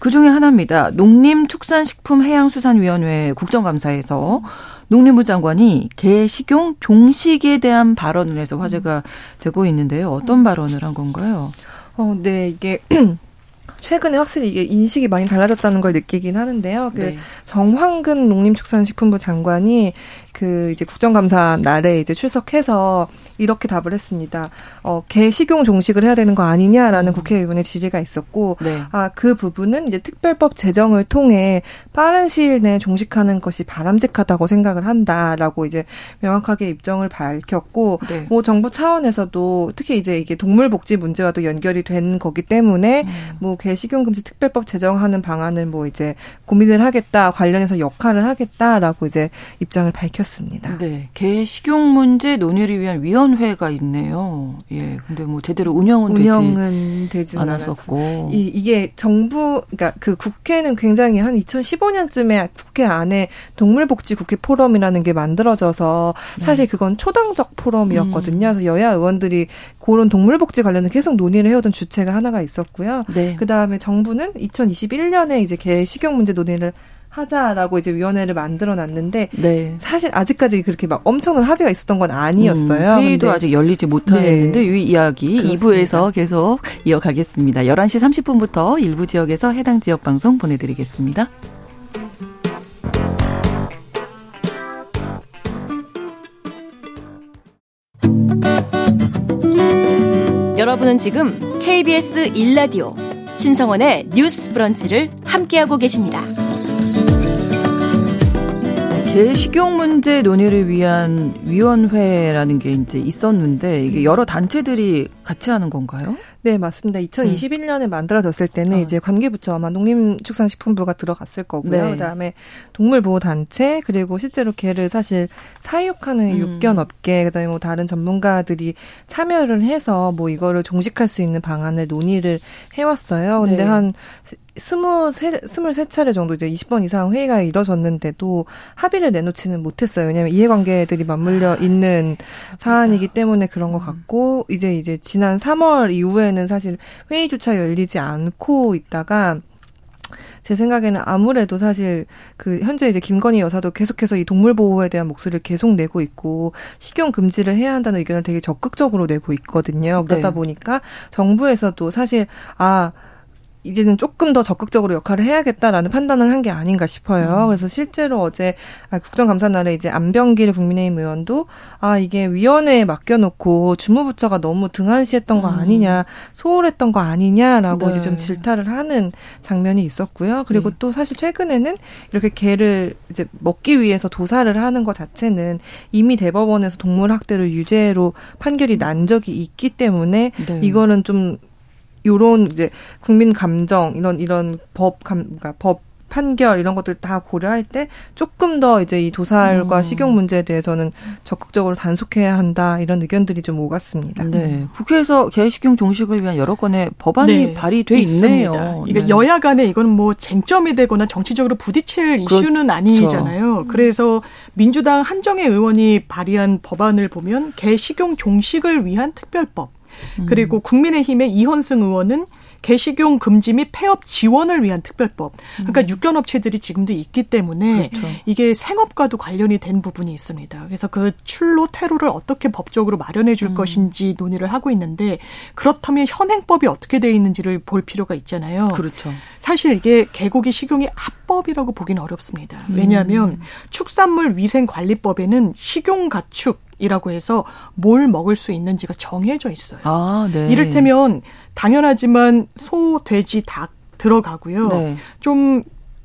A: 그 중에 하나입니다. 농림축산식품해양수산위원회 국정감사에서 농림부 장관이 개 식용 종식에 대한 발언을 해서 화제가 되고 있는데요. 어떤 발언을 한 건가요?
C: 어, 네, 이게 <clears throat> 최근에 확실히 이게 인식이 많이 달라졌다는 걸 느끼긴 하는데요. 그 네. 정황근 농림축산식품부 장관이 그 이제 국정감사 날에 이제 출석해서 이렇게 답을 했습니다. 어, 개 식용 종식을 해야 되는 거 아니냐라는 음. 국회의원의 질의가 있었고, 네. 아, 그 부분은 이제 특별법 제정을 통해 빠른 시일 내에 종식하는 것이 바람직하다고 생각을 한다라고 이제 명확하게 입장을 밝혔고, 네. 뭐 정부 차원에서도 특히 이제 이게 동물 복지 문제와도 연결이 된 거기 때문에 음. 뭐개 식용 금지 특별법 제정하는 방안을 뭐 이제 고민을 하겠다 관련해서 역할을 하겠다라고 이제 입장을 밝혔. 밝혔습니다.
A: 네, 개 식용 문제 논의를 위한 위원회가 있네요. 예, 근데 뭐 제대로 운영은, 운영은 되지 않았었고
C: 이, 이게 정부, 그러니까 그 국회는 굉장히 한 2015년쯤에 국회 안에 동물복지 국회 포럼이라는 게 만들어져서 네. 사실 그건 초당적 포럼이었거든요. 음. 그래서 여야 의원들이 그런 동물복지 관련해 계속 논의를 해오던 주체가 하나가 있었고요. 네. 그 다음에 정부는 2021년에 이제 개 식용 문제 논의를 하자라고 이제 위원회를 만들어 놨는데 네. 사실 아직까지 그렇게 막 엄청난 합의가 있었던 건 아니었어요.
A: 음, 회의도 아직 열리지 못했는데 네. 이 이야기 그렇습니다. 2부에서 계속 이어가겠습니다. 11시 30분부터 일부 지역에서 해당 지역 방송 보내드리겠습니다.
D: 여러분은 지금 KBS 1라디오 신성원의 뉴스 브런치를 함께하고 계십니다.
A: 개식용 문제 논의를 위한 위원회라는 게 이제 있었는데 이게 여러 단체들이 같이 하는 건가요?
C: 네, 맞습니다. 2021년에 음. 만들어졌을 때는 어. 이제 관계부처 아마 농림축산식품부가 들어갔을 거고요. 네. 그다음에 동물보호단체 그리고 실제로 개를 사실 사육하는 음. 육견업계 그다음에 뭐 다른 전문가들이 참여를 해서 뭐 이거를 종식할 수 있는 방안을 논의를 해왔어요. 근데 네. 한 스무 세, 스물세 차례 정도 이제 20번 이상 회의가 이뤄졌는데도 합의를 내놓지는 못했어요. 왜냐하면 이해관계들이 맞물려 있는 사안이기 때문에 그런 것 같고 이제 이제 지난 3월 이후에는 사실 회의조차 열리지 않고 있다가 제 생각에는 아무래도 사실 그 현재 이제 김건희 여사도 계속해서 이 동물 보호에 대한 목소리를 계속 내고 있고 식용 금지를 해야 한다는 의견을 되게 적극적으로 내고 있거든요. 그러다 네. 보니까 정부에서도 사실 아 이제는 조금 더 적극적으로 역할을 해야겠다라는 판단을 한 게 아닌가 싶어요. 음. 그래서 실제로 어제 아, 국정감사날에 이제 안병길 국민의힘 의원도 아 이게 위원회에 맡겨놓고 주무부처가 너무 등한시했던 거 음. 아니냐, 소홀했던 거 아니냐라고 네. 이제 좀 질타를 하는 장면이 있었고요. 그리고 네. 또 사실 최근에는 이렇게 개를 이제 먹기 위해서 도살을 하는 것 자체는 이미 대법원에서 동물 학대를 유죄로 판결이 난 적이 있기 때문에 네. 이거는 좀 요런 이제 국민 감정 이런 이런 법 감, 그러니까 법 판결 이런 것들 다 고려할 때 조금 더 이제 이 도살과 음. 식용 문제에 대해서는 적극적으로 단속해야 한다 이런 의견들이 좀 오갔습니다.
A: 네. 국회에서 개식용 종식을 위한 여러 건의 법안이 네. 발의돼 있네요.
B: 이게 네. 여야 간에 이건 뭐 쟁점이 되거나 정치적으로 부딪힐 그렇죠. 이슈는 아니잖아요. 그래서 민주당 한정혜 의원이 발의한 법안을 보면 개식용 종식을 위한 특별법 음. 그리고 국민의힘의 이현승 의원은 개식용 금지 및 폐업 지원을 위한 특별법. 그러니까 음. 육견 업체들이 지금도 있기 때문에 그렇죠. 이게 생업과도 관련이 된 부분이 있습니다. 그래서 그 출로 퇴로를 어떻게 법적으로 마련해 줄 음. 것인지 논의를 하고 있는데 그렇다면 현행법이 어떻게 돼 있는지를 볼 필요가 있잖아요.
A: 그렇죠.
B: 사실 이게 개고기 식용이 합법이라고 보기는 어렵습니다. 왜냐하면 음. 축산물 위생 관리법에는 식용 가축 이라고 해서 뭘 먹을 수 있는지가 정해져 있어요. 아, 네. 이를테면 당연하지만 소, 돼지, 닭 들어가고요. 네. 좀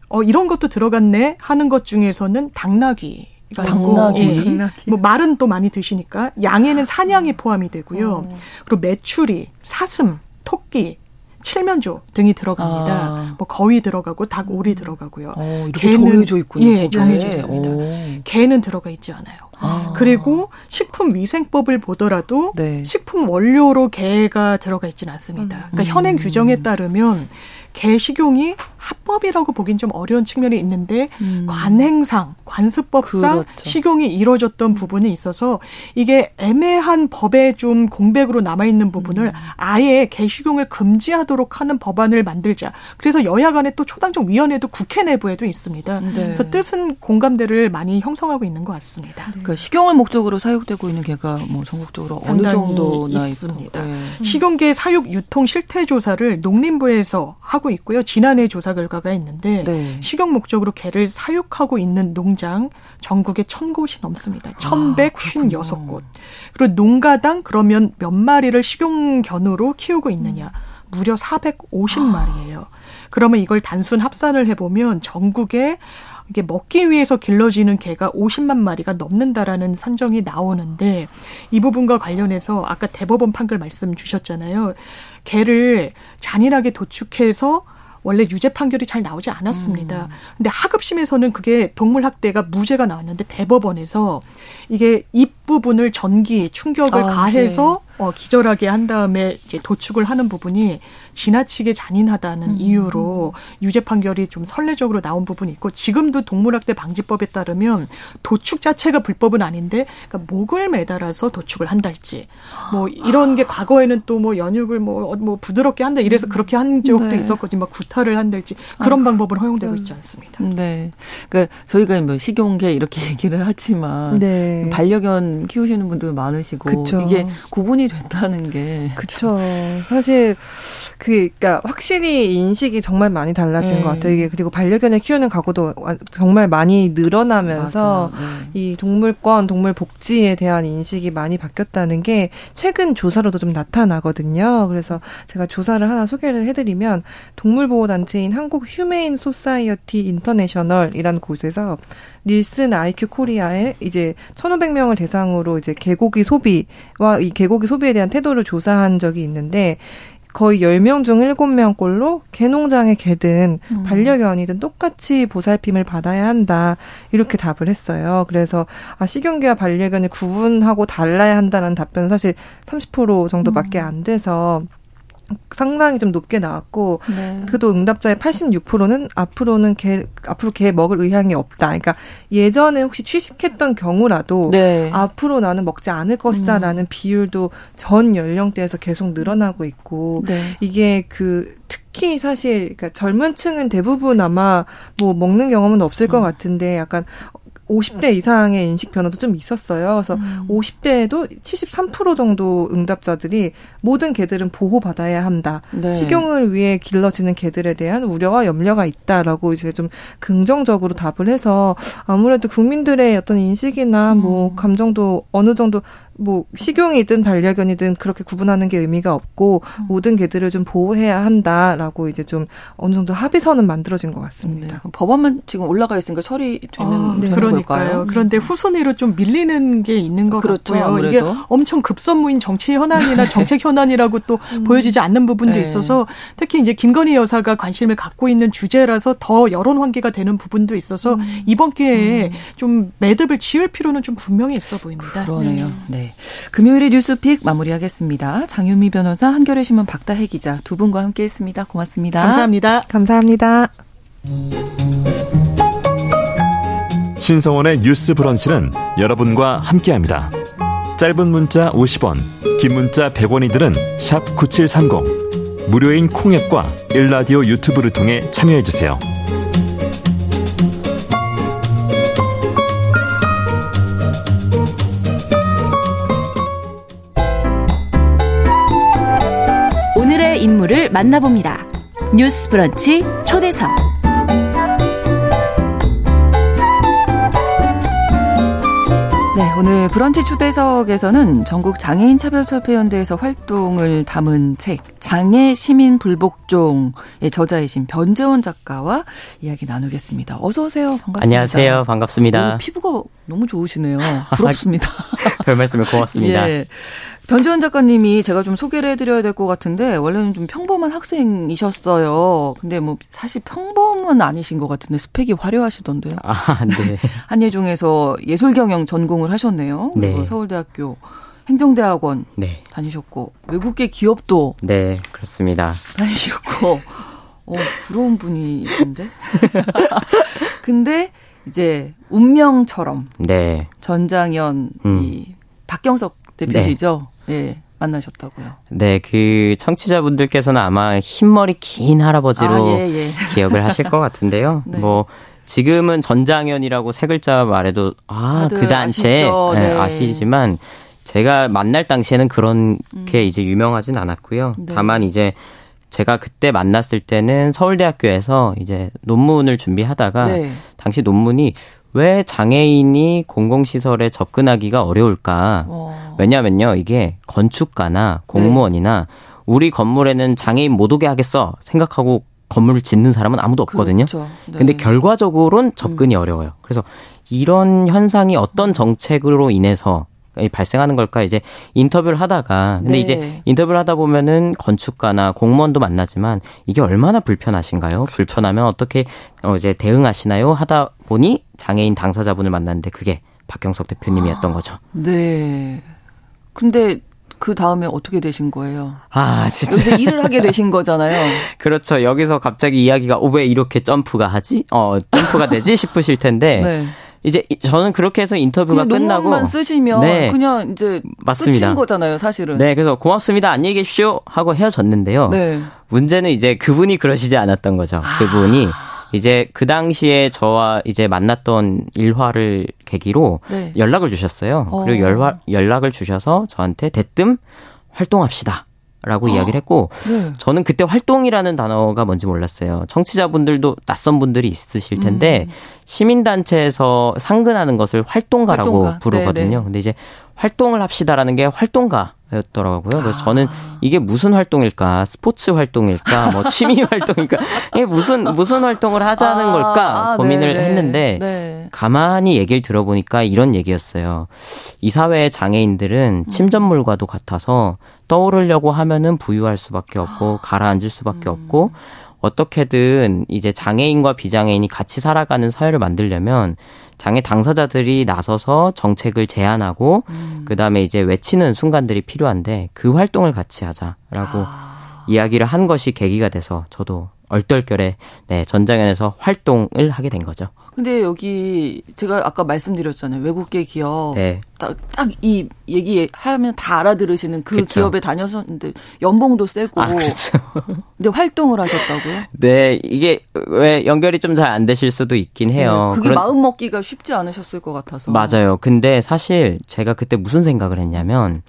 B: 어, 이런 것도 들어갔네 하는 것 중에서는 당나귀.
A: 당나귀. 예.
B: 당나귀. 뭐 말은 또 많이 드시니까 양에는 사냥이 포함이 되고요. 어. 그리고 메추리, 사슴, 토끼, 칠면조 등이 들어갑니다. 아. 뭐 거위 들어가고 닭 오리 들어가고요.
A: 어, 개는 정해져 있군요.
B: 예, 정해져 있습니다. 오. 개는 들어가 있지 않아요. 아. 그리고 식품위생법을 보더라도 네. 식품 원료로 개가 들어가 있지는 않습니다. 그러니까 음. 현행 규정에 따르면 개 식용이 합법이라고 보긴 좀 어려운 측면이 있는데 음. 관행상 관습법상 그렇죠. 식용이 이루어졌던 부분이 있어서 이게 애매한 법에 좀 공백으로 남아 있는 부분을 음. 아예 개 식용을 금지하도록 하는 법안을 만들자. 그래서 여야 간에 또 초당적 위원회도 국회 내부에도 있습니다. 네. 그래서 뜻은 공감대를 많이 형성하고 있는 것 같습니다. 네.
A: 그러니까 식용을 목적으로 사육되고 있는 개가 뭐 전국적으로 어느 정도나
B: 있습니다. 네. 식용계 사육 유통 실태 조사를 농림부에서 하고 있고요. 지난해 조사 결과가 있는데 네. 식용 목적으로 개를 사육하고 있는 농장 전국에 천 곳이 넘습니다. 천백쉰 여섯 곳 그리고 농가당 그러면 몇 마리를 식용견으로 키우고 있느냐? 무려 450마리예요. 그러면 이걸 단순 합산을 해보면 전국에 이게 먹기 위해서 길러지는 개가 50만 마리가 넘는다라는 산정이 나오는데 이 부분과 관련해서 아까 대법원 판결 말씀 주셨잖아요. 개를 잔인하게 도축해서 원래 유죄 판결이 잘 나오지 않았습니다. 음. 근데 하급심에서는 그게 동물 학대가 무죄가 나왔는데 대법원에서 이게 입 앞부분을 전기 충격을 아, 가해서 네. 어, 기절하게 한 다음에 이제 도축을 하는 부분이 지나치게 잔인하다는 음. 이유로 유죄 판결이 좀 선례적으로 나온 부분이 있고 지금도 동물학대 방지법에 따르면 도축 자체가 불법은 아닌데 그러니까 목을 매달아서 도축을 한달지 뭐 이런 게 과거에는 또 뭐 연육을 뭐, 뭐 부드럽게 한다 이래서 음. 그렇게 한 적도 네. 있었거든요. 막 구타를 한달지 그런 아, 방법은 허용되고 네. 있지 않습니다.
A: 네. 그러니까 저희가 뭐 식용계 이렇게 <laughs> 얘기를 하지만 네. 반려견 키우시는 분들 많으시고 그쵸. 이게 구분이 된다는 게
C: 그렇죠. 사실 그 그러니까 확실히 인식이 정말 많이 달라진 네. 것 같아요. 이게 그리고 반려견을 키우는 가구도 정말 많이 늘어나면서 네. 이 동물권, 동물 복지에 대한 인식이 많이 바뀌었다는 게 최근 조사로도 좀 나타나거든요. 그래서 제가 조사를 하나 소개를 해드리면 동물보호 단체인 한국 Humane Society International이라는 곳에서 NielsenIQ 코리아에 이제 1,500명을 대상으로 이제 개고기 소비와 이 개고기 소비에 대한 태도를 조사한 적이 있는데 거의 10명 중 7명꼴로 개농장의 개든 음. 반려견이든 똑같이 보살핌을 받아야 한다. 이렇게 답을 했어요. 그래서 아 식용개와 반려견을 구분하고 달라야 한다는 답변은 사실 30% 정도밖에 음. 안 돼서 상당히 좀 높게 나왔고 네. 그도 응답자의 86%는 앞으로는 개 앞으로 개 먹을 의향이 없다. 그러니까 예전에 혹시 취식했던 경우라도 네. 앞으로 나는 먹지 않을 것이다라는 음. 비율도 전 연령대에서 계속 늘어나고 있고 네. 이게 그 특히 사실 그러니까 젊은 층은 대부분 아마 뭐 먹는 경험은 없을 음. 것 같은데 약간 50대 이상의 인식 변화도 좀 있었어요. 그래서 음. 50대에도 73% 정도 응답자들이 모든 개들은 보호받아야 한다. 네. 식용을 위해 길러지는 개들에 대한 우려와 염려가 있다라고 이제 좀 긍정적으로 답을 해서 아무래도 국민들의 어떤 인식이나 뭐 음. 감정도 어느 정도 뭐 식용이든 반려견이든 그렇게 구분하는 게 의미가 없고 음. 모든 개들을 좀 보호해야 한다라고 이제 좀 어느 정도 합의서는 만들어진 것 같습니다.
A: 네. 법안만 지금 올라가 있으니까 처리되는 아, 네. 그러니까요.
B: 음. 그런데 후순위로 좀 밀리는 게 있는 것 그렇죠, 같고요. 아무래도. 이게 엄청 급선무인 정치 현안이나 <laughs> 정책 현안이라고 또 음. 보여지지 않는 부분도 네. 있어서 특히 이제 김건희 여사가 관심을 갖고 있는 주제라서 더 여론 환기가 되는 부분도 있어서 음. 이번 기회에 음. 좀 매듭을 지을 필요는 좀 분명히 있어 보입니다.
A: 그러네요. 네. 금요일의 뉴스픽 마무리하겠습니다. 장유미 변호사, 한겨레 신문 박다혜 기자 두 분과 함께했습니다. 고맙습니다.
B: 감사합니다.
C: 감사합니다.
E: 신성원의 뉴스 브런치는 여러분과 함께합니다. 짧은 문자 50원, 긴 문자 100원이들은 9730. 무료인 콩앱과 일라디오 유튜브를 통해 참여해 주세요.
D: 인물을 만나봅니다. 뉴스 브런치 초대석.
A: 네, 오늘 브런치 초대석에서는 전국 장애인 차별 철폐 연대에서 활동을 담은 책 장애 시민 불복종의 저자이신 변재원 작가와 이야기 나누겠습니다. 어서 오세요. 반갑습니다.
F: 안녕하세요. 반갑습니다.
A: 피부가 너무 좋으시네요. 부럽습니다. <laughs>
F: 별 말씀을 고맙습니다. <laughs> 예.
A: 변지원 작가님이 제가 좀 소개를 해드려야 될 것 같은데 원래는 좀 평범한 학생이셨어요. 근데 뭐 사실 평범은 아니신 것 같은데 스펙이 화려하시던데요.
F: 아, 네. <laughs>
A: 한예종에서 예술경영 전공을 하셨네요. 네. 그리고 서울대학교 행정대학원 네. 다니셨고 외국계 기업도
F: 네 그렇습니다.
A: 다니셨고 어 부러운 분이신데. <laughs> 근데 이제 운명처럼 네. 전장현 음. 이 박경석 대표이죠. 네. 예. 만나셨다고요.
F: 네, 그 청취자분들께서는 아마 흰머리 긴 할아버지로 아, 예, 예. <laughs> 기억을 하실 것 같은데요. <laughs> 네. 뭐 지금은 전장현이라고 세 글자 말해도 아 그 단체 네, 네. 아시지만 제가 만날 당시에는 그런 게 음. 이제 유명하진 않았고요. 네. 다만 이제 제가 그때 만났을 때는 서울대학교에서 이제 논문을 준비하다가 네. 당시 논문이 왜 장애인이 공공시설에 접근하기가 어려울까? 어. 왜냐면요, 이게 건축가나 공무원이나 네. 우리 건물에는 장애인 못 오게 하겠어 생각하고 건물을 짓는 사람은 아무도 없거든요. 그렇죠. 네. 근데 결과적으로는 접근이 음. 어려워요. 그래서 이런 현상이 어떤 정책으로 인해서 발생하는 걸까 이제 인터뷰를 하다가 근데 네. 이제 인터뷰를 하다 보면은 건축가나 공무원도 만나지만 이게 얼마나 불편하신가요? 그렇죠. 불편하면 어떻게 어 이제 대응하시나요? 하다 보니 장애인 당사자분을 만났는데 그게 박경석 대표님이었던 거죠.
A: 네. 근데 그 다음에 어떻게 되신 거예요?
F: 아, 진짜.
A: 여기서 일을 하게 되신 거잖아요. <laughs>
F: 그렇죠. 여기서 갑자기 이야기가 어, 왜 이렇게 점프가 하지? 어, 점프가 되지? 싶으실 텐데. <laughs> 네. 이제 저는 그렇게 해서 인터뷰가 끝나고
A: 논문만 쓰시면 네. 그냥 이제 맞습니다. 끝인 거잖아요, 사실은.
F: 네, 그래서 고맙습니다. 안녕히 계십시오 하고 헤어졌는데요. 네. 문제는 이제 그분이 그러시지 않았던 거죠. 아. 그분이 이제 그 당시에 저와 이제 만났던 일화를 계기로 네. 연락을 주셨어요. 어. 그리고 연락, 연락을 주셔서 저한테 대뜸 활동합시다. 라고 어. 이야기를 했고 네. 저는 그때 활동이라는 단어가 뭔지 몰랐어요. 청취자분들도 낯선 분들이 있으실 텐데 음. 시민단체에서 상근하는 것을 활동가라고 활동가. 부르거든요. 네네. 근데 이제 활동을 합시다라는 게 활동가 였더라고요. 그래서 아. 저는 이게 무슨 활동일까? 스포츠 활동일까? 뭐 <laughs> 취미 활동일까? 이게 무슨 무슨 활동을 하자는 아, 걸까? 아, 고민을 네네. 했는데 네. 가만히 얘기를 들어보니까 이런 얘기였어요. 이 사회의 장애인들은 음. 침전물과도 같아서 떠오르려고 하면은 부유할 수밖에 없고 <gasps> 가라앉을 수밖에 음. 없고 어떻게든 이제 장애인과 비장애인이 같이 살아가는 사회를 만들려면 장애 당사자들이 나서서 정책을 제안하고 음. 그다음에 이제 외치는 순간들이 필요한데 그 활동을 같이 하자라고 아. 이야기를 한 것이 계기가 돼서 저도 얼떨결에 네, 전장현에서 활동을 하게 된 거죠.
A: 근데 여기 제가 아까 말씀드렸잖아요. 외국계 기업. 네. 딱이 얘기하면 다 알아들으시는 그 그쵸. 기업에 다녔었는데 연봉도 세고. 아, 그렇죠. <laughs> 근데 활동을 하셨다고요?
F: 네, 이게 왜 연결이 좀 잘 안 되실 수도 있긴 해요.
A: 네, 그게 그런... 마음 먹기가 쉽지 않으셨을 것 같아서.
F: 맞아요. 근데 사실 제가 그때 무슨 생각을 했냐면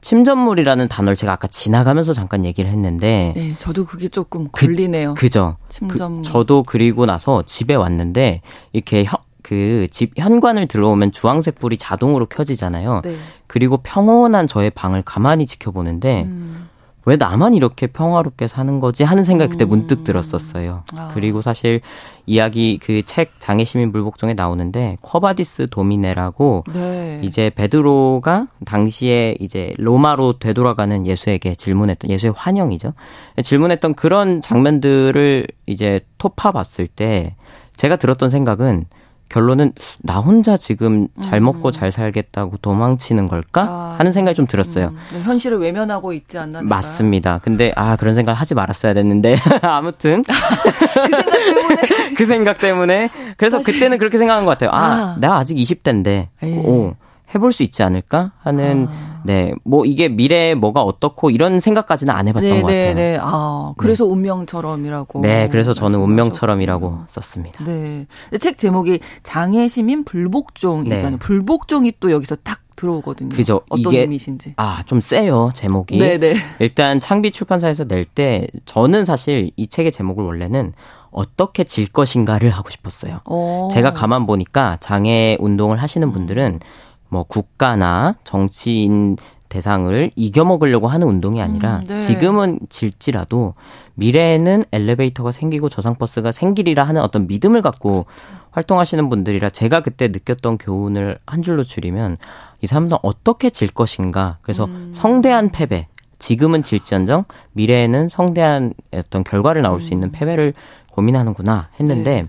F: 침전물이라는 단어를 제가 아까 지나가면서 잠깐 얘기를 했는데
A: 네, 저도 그게 조금 걸리네요.
F: 그, 죠 침전물. 그, 저도 그리고 나서 집에 왔는데 이렇게 그집 현관을 들어오면 주황색 불이 자동으로 켜지잖아요. 네. 그리고 평온한 저의 방을 가만히 지켜보는데 음. 왜 나만 이렇게 평화롭게 사는 거지 하는 생각이 그때 문득 음. 들었었어요. 아. 그리고 사실 이야기 그 책 장애 시민 불복종에 나오는데 Quo vadis Domine라고 네. 이제 베드로가 당시에 이제 로마로 되돌아가는 예수에게 질문했던 예수의 환영이죠. 질문했던 그런 장면들을 이제 토파 봤을 때 제가 들었던 생각은 결론은 나 혼자 지금 잘 먹고 음. 잘 살겠다고 도망치는 걸까 아, 하는 생각이 좀 들었어요. 음.
A: 네, 현실을 외면하고 있지 않나?
F: 맞습니다. 근데 아 그런 생각 하지 말았어야 됐는데 <laughs> 아무튼 <laughs> 그 생각 때문에 <laughs> 그 생각 때문에 그래서 사실... 그때는 그렇게 생각한 것 같아요. 아, 아. 내가 아직 20대인데 오 해볼 수 있지 않을까 하는 아. 네, 뭐 이게 미래에 뭐가 어떻고 이런 생각까지는 안 해봤던 네, 것 같아요. 네,
A: 아, 그래서 네. 운명처럼이라고.
F: 네, 그래서 저는 운명처럼이라고 썼습니다.
A: 네, 책 제목이 장애 시민 불복종이잖아요. 네. 불복종이 또 여기서 딱 들어오거든요. 그죠. 어떤 이게, 의미신지.
F: 아, 좀 세요, 제목이. 네네. 네. 일단 창비 출판사에서 낼 때 저는 사실 이 책의 제목을 원래는 어떻게 질 것인가를 하고 싶었어요. 오. 제가 가만 보니까 장애 운동을 하시는 분들은 음. 뭐 국가나 정치인 대상을 이겨먹으려고 하는 운동이 아니라 음, 네. 지금은 질지라도 미래에는 엘리베이터가 생기고 저상버스가 생기리라 하는 어떤 믿음을 갖고 활동하시는 분들이라 제가 그때 느꼈던 교훈을 한 줄로 줄이면 이 사람들은 어떻게 질 것인가 그래서 음. 성대한 패배 지금은 질지언정 미래에는 성대한 어떤 결과를 나올 수 있는 음. 패배를 고민하는구나 했는데 네.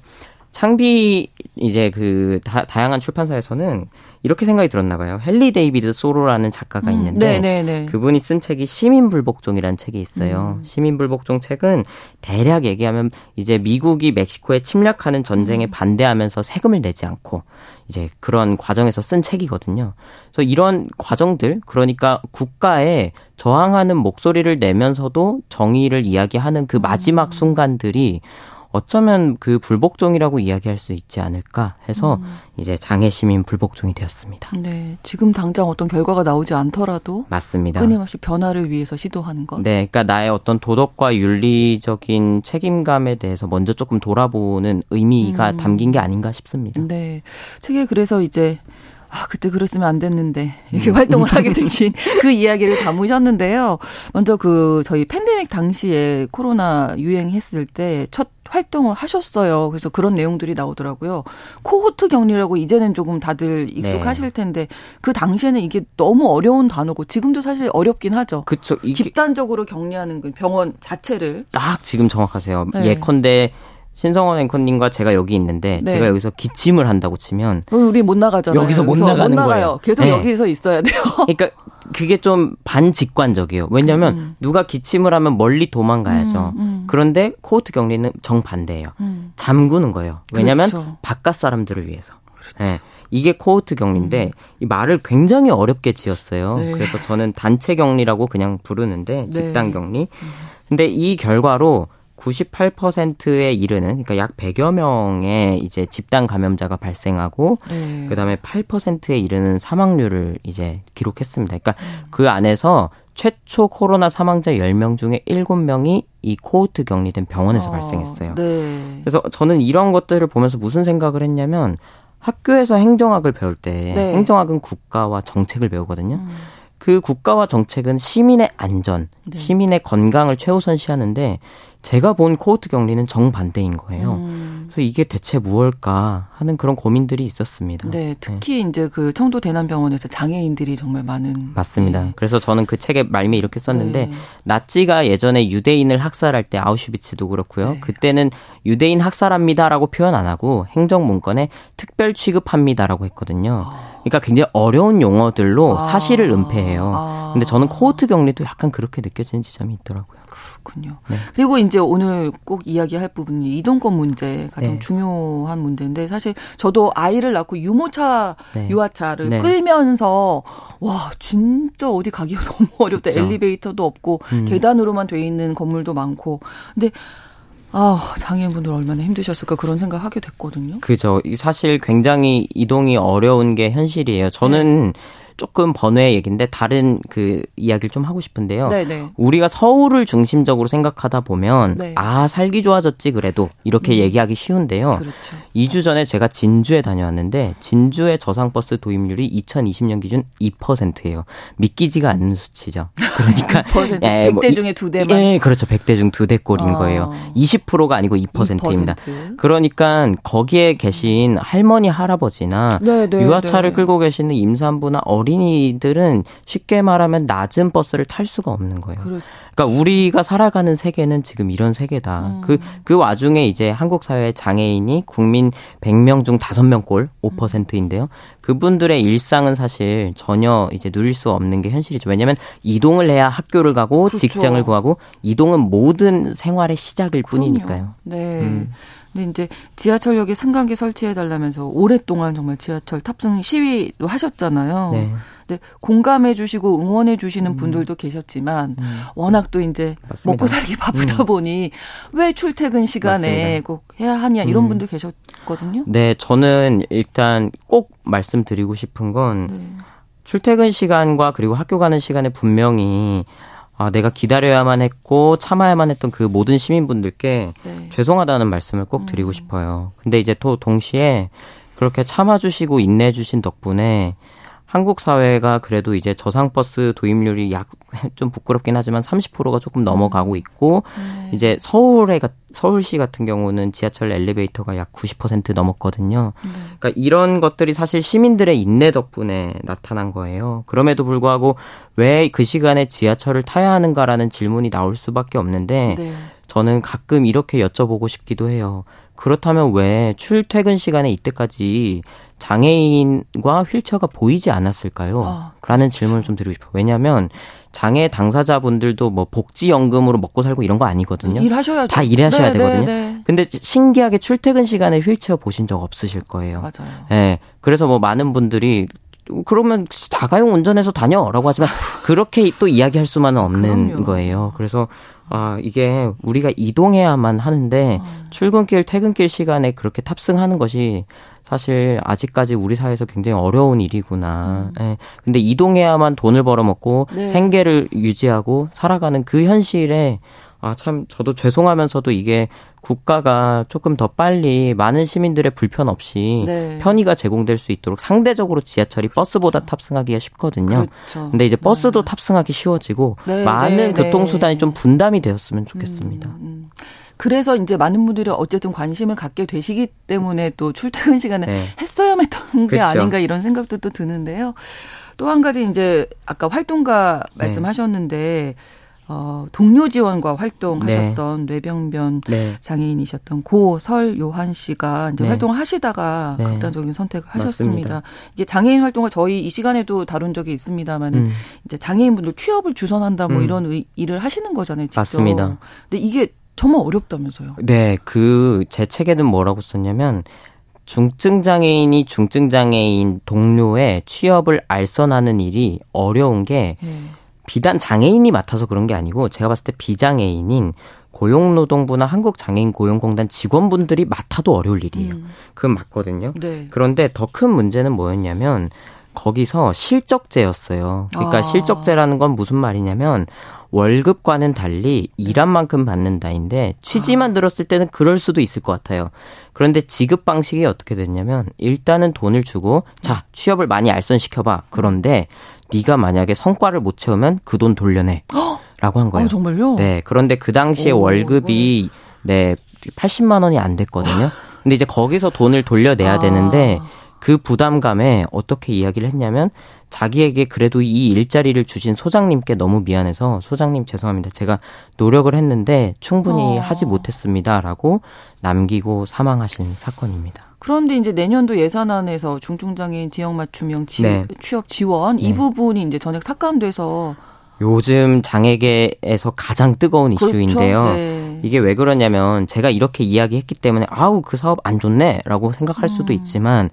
F: 창비 이제 그 다, 다양한 출판사에서는 이렇게 생각이 들었나 봐요. 헨리 데이비드 소로라는 작가가 음, 있는데 네네네. 네, 네. 그분이 쓴 책이 시민불복종이라는 책이 있어요. 음. 시민불복종 책은 대략 얘기하면 이제 미국이 멕시코에 침략하는 전쟁에 음. 반대하면서 세금을 내지 않고 이제 그런 과정에서 쓴 책이거든요. 그래서 이런 과정들 그러니까 국가에 저항하는 목소리를 내면서도 정의를 이야기하는 그 마지막 음. 순간들이 어쩌면 그 불복종이라고 이야기할 수 있지 않을까 해서 음. 이제 장애 시민 불복종이 되었습니다.
A: 네, 지금 당장 어떤 결과가 나오지 않더라도
F: 맞습니다.
A: 끊임없이 변화를 위해서 시도하는 것.
F: 네, 그러니까 나의 어떤 도덕과 윤리적인 책임감에 대해서 먼저 조금 돌아보는 의미가 음. 담긴 게 아닌가 싶습니다.
A: 네, 책에 그래서 이제 아, 그때 그랬으면 안 됐는데, 이렇게 음. 활동을 하게 <laughs> 되신 그 이야기를 담으셨는데요. 먼저 그, 저희 팬데믹 당시에 코로나 유행했을 때 첫 활동을 하셨어요. 그래서 그런 내용들이 나오더라고요. 코호트 격리라고 이제는 조금 다들 익숙하실 네. 텐데, 그 당시에는 이게 너무 어려운 단어고, 지금도 사실 어렵긴 하죠.
F: 그쵸.
A: 집단적으로 격리하는 그 병원 자체를.
F: 딱 지금 정확하세요. 네. 예컨대 신성원 앵커님과 제가 여기 있는데 네. 제가 여기서 기침을 한다고 치면
A: 우리 못 나가잖아요.
F: 여기서 못 나가는 못 거예요.
A: 계속 네. 여기서 있어야 돼요. <laughs>
F: 그러니까 그게 좀 반직관적이에요. 왜냐하면 음. 누가 기침을 하면 멀리 도망가야죠. 음, 음. 그런데 코호트 격리는 정반대예요. 음. 잠그는 거예요. 왜냐하면 그렇죠. 바깥 사람들을 위해서. 그렇죠. 네. 이게 코호트 격리인데 음. 이 말을 굉장히 어렵게 지었어요. 네. 그래서 저는 단체 격리라고 그냥 부르는데 네. 집단 격리. 음. 근데 이 결과로 98%에 이르는 그러니까 약 100여 명의 이제 집단 감염자가 발생하고 네. 그다음에 8%에 이르는 사망률을 이제 기록했습니다. 그러니까 음. 그 안에서 최초 코로나 사망자 10명 중에 7명이 이 코호트 격리된 병원에서 어, 발생했어요. 네. 그래서 저는 이런 것들을 보면서 무슨 생각을 했냐면 학교에서 행정학을 배울 때 네. 행정학은 국가와 정책을 배우거든요. 음. 그 국가와 정책은 시민의 안전, 네. 시민의 건강을 최우선시하는데 제가 본 코호트 격리는 정반대인 거예요. 음. 그래서 이게 대체 무엇일까 하는 그런 고민들이 있었습니다.
A: 네, 특히 네. 이제 그 청도 대남병원에서 장애인들이 정말 많은
F: 맞습니다. 네. 그래서 저는 그 책에 말미 이렇게 썼는데 네. 나치가 예전에 유대인을 학살할 때 아우슈비츠도 그렇고요. 네. 그때는 유대인 학살합니다라고 표현 안 하고 행정 문건에 특별 취급합니다라고 했거든요. 아. 그러니까 굉장히 어려운 용어들로 아. 사실을 은폐해요. 아. 근데 저는 코호트 격리도 약간 그렇게 느껴지는 지점이 있더라고요.
A: 그렇군요. 네. 그리고 이제 오늘 꼭 이야기할 부분이 이동권 문제 가장 네. 중요한 문제인데 사실 저도 아이를 낳고 유모차, 네. 유아차를 네. 끌면서 와 진짜 어디 가기가 <laughs> 너무 어렵다. 그렇죠. 엘리베이터도 없고 음. 계단으로만 돼 있는 건물도 많고 근데 아, 장애인분들 얼마나 힘드셨을까 그런 생각하게 됐거든요.
F: 그죠. 사실 굉장히 이동이 어려운 게 현실이에요. 저는 네. 조금 번외의 얘기인데 다른 그 이야기를 좀 하고 싶은데요. 네네. 네. 우리가 서울을 중심적으로 생각하다 보면 네. 아 살기 좋아졌지 그래도 이렇게 음. 얘기하기 쉬운데요. 그렇죠. 2주 전에 제가 진주에 다녀왔는데 진주의 저상버스 도입률이 2020년 기준 2%예요. 믿기지가 않는 수치죠. 그러니까 <laughs>
A: 100대 뭐 중에 두 대만.
F: 예, 그렇죠. 100대 중 두 대 꼴인 어. 거예요. 20%가 아니고 2%입니다. 2%. 그러니까 거기에 계신 할머니 할아버지나 네네, 네, 유아차를 네. 끌고 계시는 임산부나 어린 어린이들은 쉽게 말하면 낮은 버스를 탈 수가 없는 거예요. 그렇죠. 그러니까 우리가 살아가는 세계는 지금 이런 세계다. 그그 음. 그 와중에 이제 한국 사회의 장애인이 국민 100명 중 5명꼴 5%인데요. 그분들의 일상은 사실 전혀 이제 누릴 수 없는 게 현실이죠. 왜냐하면 이동을 해야 학교를 가고 그렇죠. 직장을 구하고 이동은 모든 생활의 시작일 그럼요. 뿐이니까요.
A: 네. 음. 근데 이제 지하철역에 승강기 설치해 달라면서 오랫동안 정말 지하철 탑승 시위도 하셨잖아요. 네. 근데 공감해 주시고 응원해 주시는 음. 분들도 계셨지만 음. 워낙 또 이제 맞습니다. 먹고 살기 바쁘다 음. 보니 왜 출퇴근 시간에 맞습니다. 꼭 해야 하냐 이런 음. 분들 계셨거든요.
F: 네, 저는 일단 꼭 말씀드리고 싶은 건 네. 출퇴근 시간과 그리고 학교 가는 시간에 분명히 아, 내가 기다려야만 했고 참아야만 했던 그 모든 시민분들께 네. 죄송하다는 말씀을 꼭 드리고 음. 싶어요. 근데 이제 또 동시에 그렇게 참아주시고 인내해주신 덕분에 한국 사회가 그래도 이제 저상버스 도입률이 약 <laughs> 좀 부끄럽긴 하지만 30%가 조금 넘어가고 있고 네. 이제 서울에 서울시 같은 경우는 지하철 엘리베이터가 약 90% 넘었거든요. 네. 그러니까 이런 것들이 사실 시민들의 인내 덕분에 나타난 거예요. 그럼에도 불구하고 왜 그 시간에 지하철을 타야 하는가라는 질문이 나올 수밖에 없는데 네. 저는 가끔 이렇게 여쭤보고 싶기도 해요. 그렇다면 왜 출퇴근 시간에 이때까지 장애인과 휠체어가 보이지 않았을까요? 아, 라는. 질문을 좀 드리고 싶어요. 왜냐하면 장애 당사자분들도 뭐 복지연금으로 먹고 살고 이런 거 아니거든요.
A: 일하셔야죠.
F: 다 일하셔야 네, 네 되거든요. 네, 네. 근데 신기하게 출퇴근 시간에 휠체어 보신 적 없으실 거예요.
A: 맞아요.
F: 네. 그래서 뭐 많은 분들이 그러면 자가용 운전해서 다녀라고 하지만 <laughs> 그렇게 또 이야기할 수만은 없는 그럼요. 거예요. 그래서 아, 이게 우리가 이동해야만 하는데 어. 출근길, 퇴근길 시간에 그렇게 탑승하는 것이 사실 아직까지 우리 사회에서 굉장히 어려운 일이구나. 음. 예. 근데 이동해야만 돈을 벌어먹고 네. 생계를 유지하고 살아가는 그 현실에 아, 참, 저도 죄송하면서도 이게 국가가 조금 더 빨리 많은 시민들의 불편 없이 네. 편의가 제공될 수 있도록 상대적으로 지하철이 그렇죠. 버스보다 탑승하기가 쉽거든요. 그렇죠. 근데 이제 버스도 네. 탑승하기 쉬워지고 네, 많은 네, 교통수단이 좀 분담이 되었으면 좋겠습니다. 음, 음.
A: 그래서 이제 많은 분들이 어쨌든 관심을 갖게 되시기 때문에 또 출퇴근 시간에 네. 했어야만 했던 게 그렇죠. 아닌가 이런 생각도 또 드는데요. 또 한 가지 이제 아까 활동가 말씀하셨는데 어, 동료 지원과 활동하셨던 네. 뇌병변 네. 장애인이셨던 고설 요한 씨가 이제 네. 활동을 하시다가 네. 극단적인 선택을 하셨습니다. 맞습니다. 이게 장애인 활동을 저희 이 시간에도 다룬 적이 있습니다만 음. 이제 장애인분들 취업을 주선한다 뭐 음. 이런 의, 일을 하시는 거잖아요. 직접.
F: 맞습니다.
A: 근데 이게 정말 어렵다면서요.
F: 네, 그 제 책에는 뭐라고 썼냐면 중증 장애인이 중증 장애인 동료의 취업을 알선하는 일이 어려운 게 네. 비단 장애인이 맡아서 그런 게 아니고 제가 봤을 때 비장애인인 고용노동부나 한국장애인고용공단 직원분들이 맡아도 어려울 일이에요. 음. 그건 맞거든요. 네. 그런데 더 큰 문제는 뭐였냐면 거기서 실적제였어요. 그러니까 아. 실적제라는 건 무슨 말이냐면 월급과는 달리 일한 만큼 받는다인데 취지만 아. 들었을 때는 그럴 수도 있을 것 같아요. 그런데 지급 방식이 어떻게 됐냐면 일단은 돈을 주고 자 취업을 많이 알선시켜봐. 그런데 네가 만약에 성과를 못 채우면 그 돈 돌려내. <gasps> 라고 한 거예요. 아,
A: 정말요?
F: 네. 그런데 그 당시에 오, 월급이 네 80만 원이 안 됐거든요. <gasps> 근데 이제 거기서 돈을 돌려내야 아. 되는데 그 부담감에 어떻게 이야기를 했냐면 자기에게 그래도 이 일자리를 주신 소장님께 너무 미안해서 소장님 죄송합니다. 제가 노력을 했는데 충분히 어. 하지 못했습니다라고 남기고 사망하신 사건입니다.
A: 그런데 이제 내년도 예산안에서 중증장애인 지역 맞춤형 지, 네. 취업 지원 이 네. 부분이 이제 전액 삭감돼서
F: 요즘 장애계에서 가장 뜨거운 그렇죠? 이슈인데요. 네. 이게 왜 그러냐면 제가 이렇게 이야기했기 때문에 아우 그 사업 안 좋네라고 생각할 수도 음. 있지만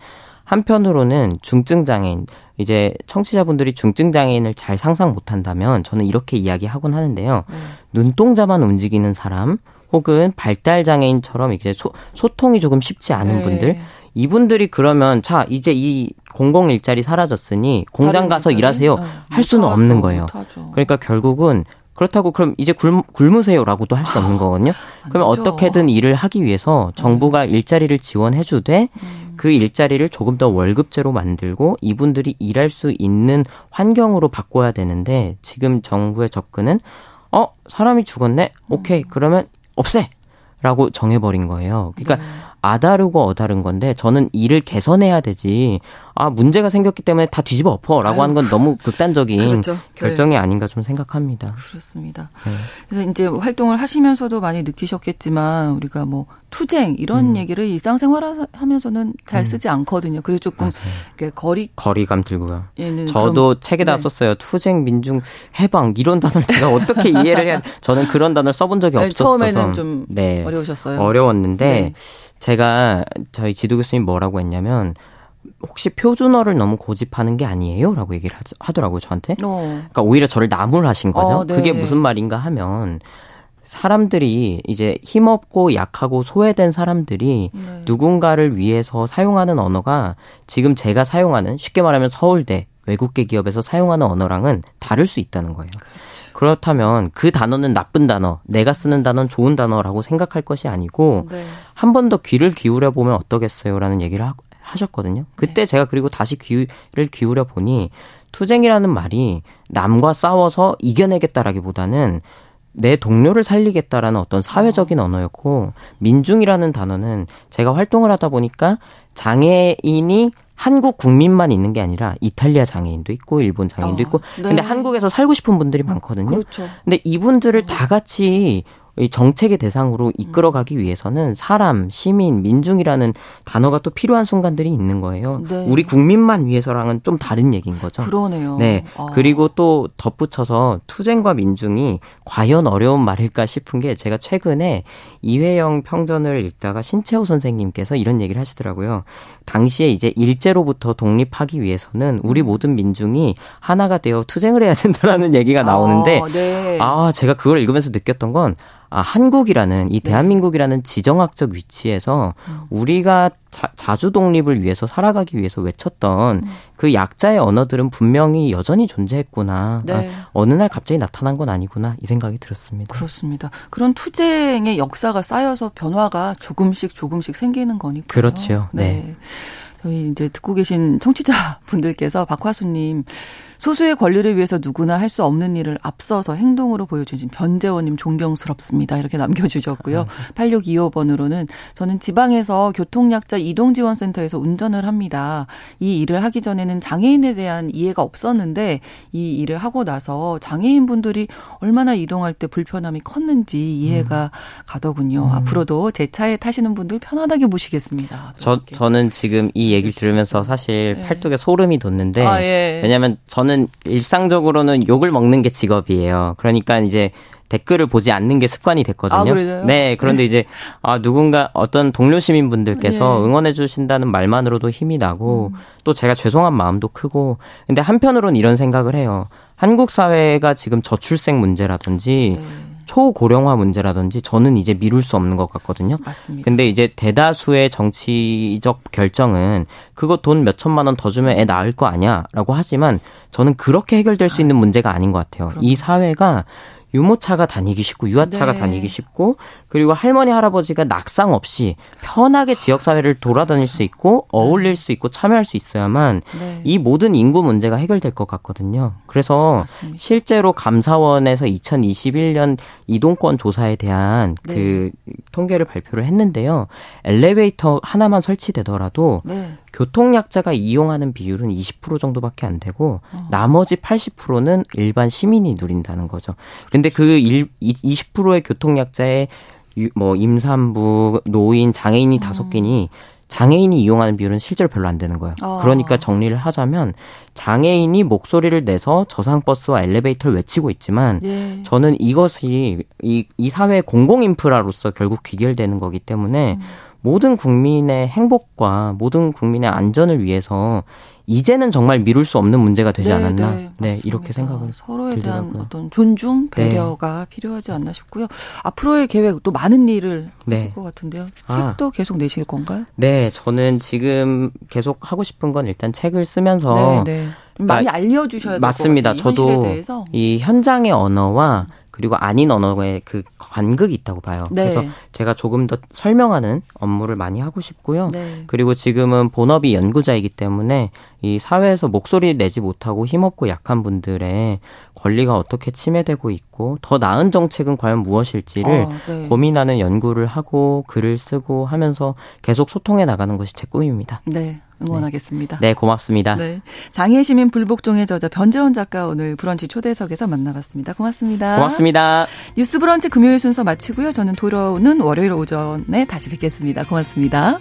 F: 한편으로는 중증 장애인 이제 청취자분들이 중증 장애인을 잘 상상 못 한다면 저는 이렇게 이야기하곤 하는데요. 네. 눈동자만 움직이는 사람 혹은 발달 장애인처럼 이제 소, 소통이 조금 쉽지 않은 네. 분들 이분들이 그러면 자 이제 이 공공 일자리 사라졌으니 공장 가서 일하세요 네. 할 수는 없는 거예요. 못하죠. 그러니까 결국은 그렇다고 그럼 이제 굶, 굶으세요라고도 할 수 없는 거거든요. 그러면 어떻게든 일을 하기 위해서 정부가 네. 일자리를 지원해주되 음. 그 일자리를 조금 더 월급제로 만들고 이분들이 일할 수 있는 환경으로 바꿔야 되는데 지금 정부의 접근은 어 사람이 죽었네 오케이 음. 그러면 없애 라고 정해버린 거예요. 그러니까 네. 아다르고 어다른 건데 저는 일을 개선해야 되지. 아 문제가 생겼기 때문에 다 뒤집어 엎어라고 하는 건 너무 극단적인 그렇죠. 네. 결정이 네. 아닌가 좀 생각합니다.
A: 그렇습니다. 네. 그래서 이제 활동을 하시면서도 많이 느끼셨겠지만 우리가 뭐 투쟁 이런 음. 얘기를 일상생활하면서는 잘 음. 쓰지 음. 않거든요. 그래서 조금 거리
F: 거리감 들고요. 저도 책에다 네. 썼어요. 투쟁, 민중, 해방 이런 단어를 제가 어떻게 이해를 해야 <laughs> 저는 그런 단어를 써본 적이 없었어서
A: 처음에는 좀 네. 어려우셨어요.
F: 어려웠는데 네. 제가 저희 지도 교수님 뭐라고 했냐면 혹시 표준어를 너무 고집하는 게 아니에요? 라고 얘기를 하더라고요, 저한테. 어. 그러니까 오히려 저를 나무하신 거죠. 어, 네. 그게 무슨 말인가 하면 사람들이 이제 힘없고 약하고 소외된 사람들이 네. 누군가를 위해서 사용하는 언어가 지금 제가 사용하는 쉽게 말하면 서울대 외국계 기업에서 사용하는 언어랑은 다를 수 있다는 거예요. 그렇다면 그 단어는 나쁜 단어, 내가 쓰는 단어는 좋은 단어라고 생각할 것이 아니고 네. 한번 더 귀를 기울여 보면 어떠겠어요라는 얘기를 하, 하셨거든요. 그때 네. 제가 그리고 다시 귀를 기울여 보니 투쟁이라는 말이 남과 싸워서 이겨내겠다라기보다는 내 동료를 살리겠다라는 어떤 사회적인 언어였고 민중이라는 단어는 제가 활동을 하다 보니까 장애인이 한국 국민만 있는 게 아니라 이탈리아 장애인도 있고 일본 장애인도 아, 있고 네. 근데 한국에서 살고 싶은 분들이 많거든요. 그렇죠. 근데 이분들을 다 같이 이 정책의 대상으로 이끌어가기 위해서는 사람, 시민, 민중이라는 단어가 또 필요한 순간들이 있는 거예요. 네. 우리 국민만 위해서랑은 좀 다른 얘기인 거죠.
A: 그러네요.
F: 네. 아. 그리고 또 덧붙여서 투쟁과 민중이 과연 어려운 말일까 싶은 게 제가 최근에 이회영 평전을 읽다가 신채호 선생님께서 이런 얘기를 하시더라고요. 당시에 이제 일제로부터 독립하기 위해서는 우리 음. 모든 민중이 하나가 되어 투쟁을 해야 <laughs> 된다라는 얘기가 나오는데 아, 네. 아 제가 그걸 읽으면서 느꼈던 건 아, 한국이라는 이 네. 대한민국이라는 지정학적 위치에서 음. 우리가 자, 주 독립을 위해서 살아가기 위해서 외쳤던 음. 그 약자의 언어들은 분명히 여전히 존재했구나. 네. 아, 어느 날 갑자기 나타난 건 아니구나 이 생각이 들었습니다.
A: 그렇습니다. 그런 투쟁의 역사가 쌓여서 변화가 조금씩 조금씩 생기는 거니까.
F: 그렇죠. 네. 네.
A: 저희 이제 듣고 계신 청취자 분들께서 박화수님 소수의 권리를 위해서 누구나 할 수 없는 일을 앞서서 행동으로 보여주신 변재원님 존경스럽습니다. 이렇게 남겨주셨고요. 8625번으로는 저는 지방에서 교통약자 이동지원센터에서 운전을 합니다. 이 일을 하기 전에는 장애인에 대한 이해가 없었는데 이 일을 하고 나서 장애인분들이 얼마나 이동할 때 불편함이 컸는지 이해가 음. 가더군요. 음. 앞으로도 제 차에 타시는 분들 편안하게 모시겠습니다.
F: 저, 저는 지금 이 얘기를 들으면서 사실 네. 팔뚝에 소름이 돋는데 아, 예. 왜냐하면 저는 일상적으로는 욕을 먹는 게 직업이에요. 그러니까 이제 댓글을 보지 않는 게 습관이 됐거든요.
A: 아,
F: 네, 그런데 네. 이제 아 누군가 어떤 동료 시민분들께서 네. 응원해 주신다는 말만으로도 힘이 나고 음. 또 제가 죄송한 마음도 크고 근데 한편으로는 이런 생각을 해요. 한국 사회가 지금 저출생 문제라든지 네. 초고령화 문제라든지 저는 이제 미룰 수 없는 것 같거든요.
A: 맞습니다.
F: 근데 이제 대다수의 정치적 결정은 그거 돈 몇 천만 원 더 주면 애 낳을 거 아니야 라고 하지만 저는 그렇게 해결될 수 있는 문제가 아닌 것 같아요. 그럼요. 이 사회가 유모차가 다니기 쉽고 유아차가 네. 다니기 쉽고 그리고 할머니 할아버지가 낙상 없이 편하게 지역 사회를 돌아다닐 수 있고 어울릴 수 있고 참여할 수 있어야만 네. 이 모든 인구 문제가 해결될 것 같거든요. 그래서 맞습니다. 실제로 감사원에서 2021년 이동권 조사에 대한 네. 그 통계를 발표를 했는데요. 엘리베이터 하나만 설치되더라도 네. 교통약자가 이용하는 비율은 20% 정도밖에 안 되고 어. 나머지 80%는 일반 시민이 누린다는 거죠. 근데 그 20%의 교통약자의 뭐 임산부, 노인, 장애인이 다섯 음. 개니 장애인이 이용하는 비율은 실제로 별로 안 되는 거예요. 어. 그러니까 정리를 하자면 장애인이 목소리를 내서 저상 버스와 엘리베이터를 외치고 있지만 예. 저는 이것이 이, 이 사회의 공공 인프라로서 결국 귀결되는 거기 때문에 음. 모든 국민의 행복과 모든 국민의 안전을 위해서 이제는 정말 미룰 수 없는 문제가 되지 네, 않았나. 네, 네 이렇게 생각을
A: 서로에
F: 들더라고요.
A: 대한 어떤 존중, 네. 배려가 네. 필요하지 않나 싶고요. 앞으로의 계획 또 많은 일을 네. 하실 것 같은데요. 아. 책도 계속 내실 건가요?
F: 네, 저는 지금 계속 하고 싶은 건 일단 책을 쓰면서
A: 네, 네. 많이 알려주셔야 될것
F: 맞습니다. 저도 이 현장의 언어와 그리고 아닌 언어의 그 간극이 있다고 봐요. 네. 그래서 제가 조금 더 설명하는 업무를 많이 하고 싶고요. 네. 그리고 지금은 본업이 연구자이기 때문에 이 사회에서 목소리를 내지 못하고 힘없고 약한 분들의 권리가 어떻게 침해되고 있고 더 나은 정책은 과연 무엇일지를 어, 네. 고민하는 연구를 하고 글을 쓰고 하면서 계속 소통해 나가는 것이 제 꿈입니다.
A: 네. 응원하겠습니다.
F: 네, 고맙습니다.
A: 네. 장애 시민 불복종의 저자 변재원 작가 오늘 브런치 초대석에서 만나봤습니다. 고맙습니다.
F: 고맙습니다.
A: 뉴스 브런치 금요일 순서 마치고요. 저는 돌아오는 월요일 오전에 다시 뵙겠습니다. 고맙습니다.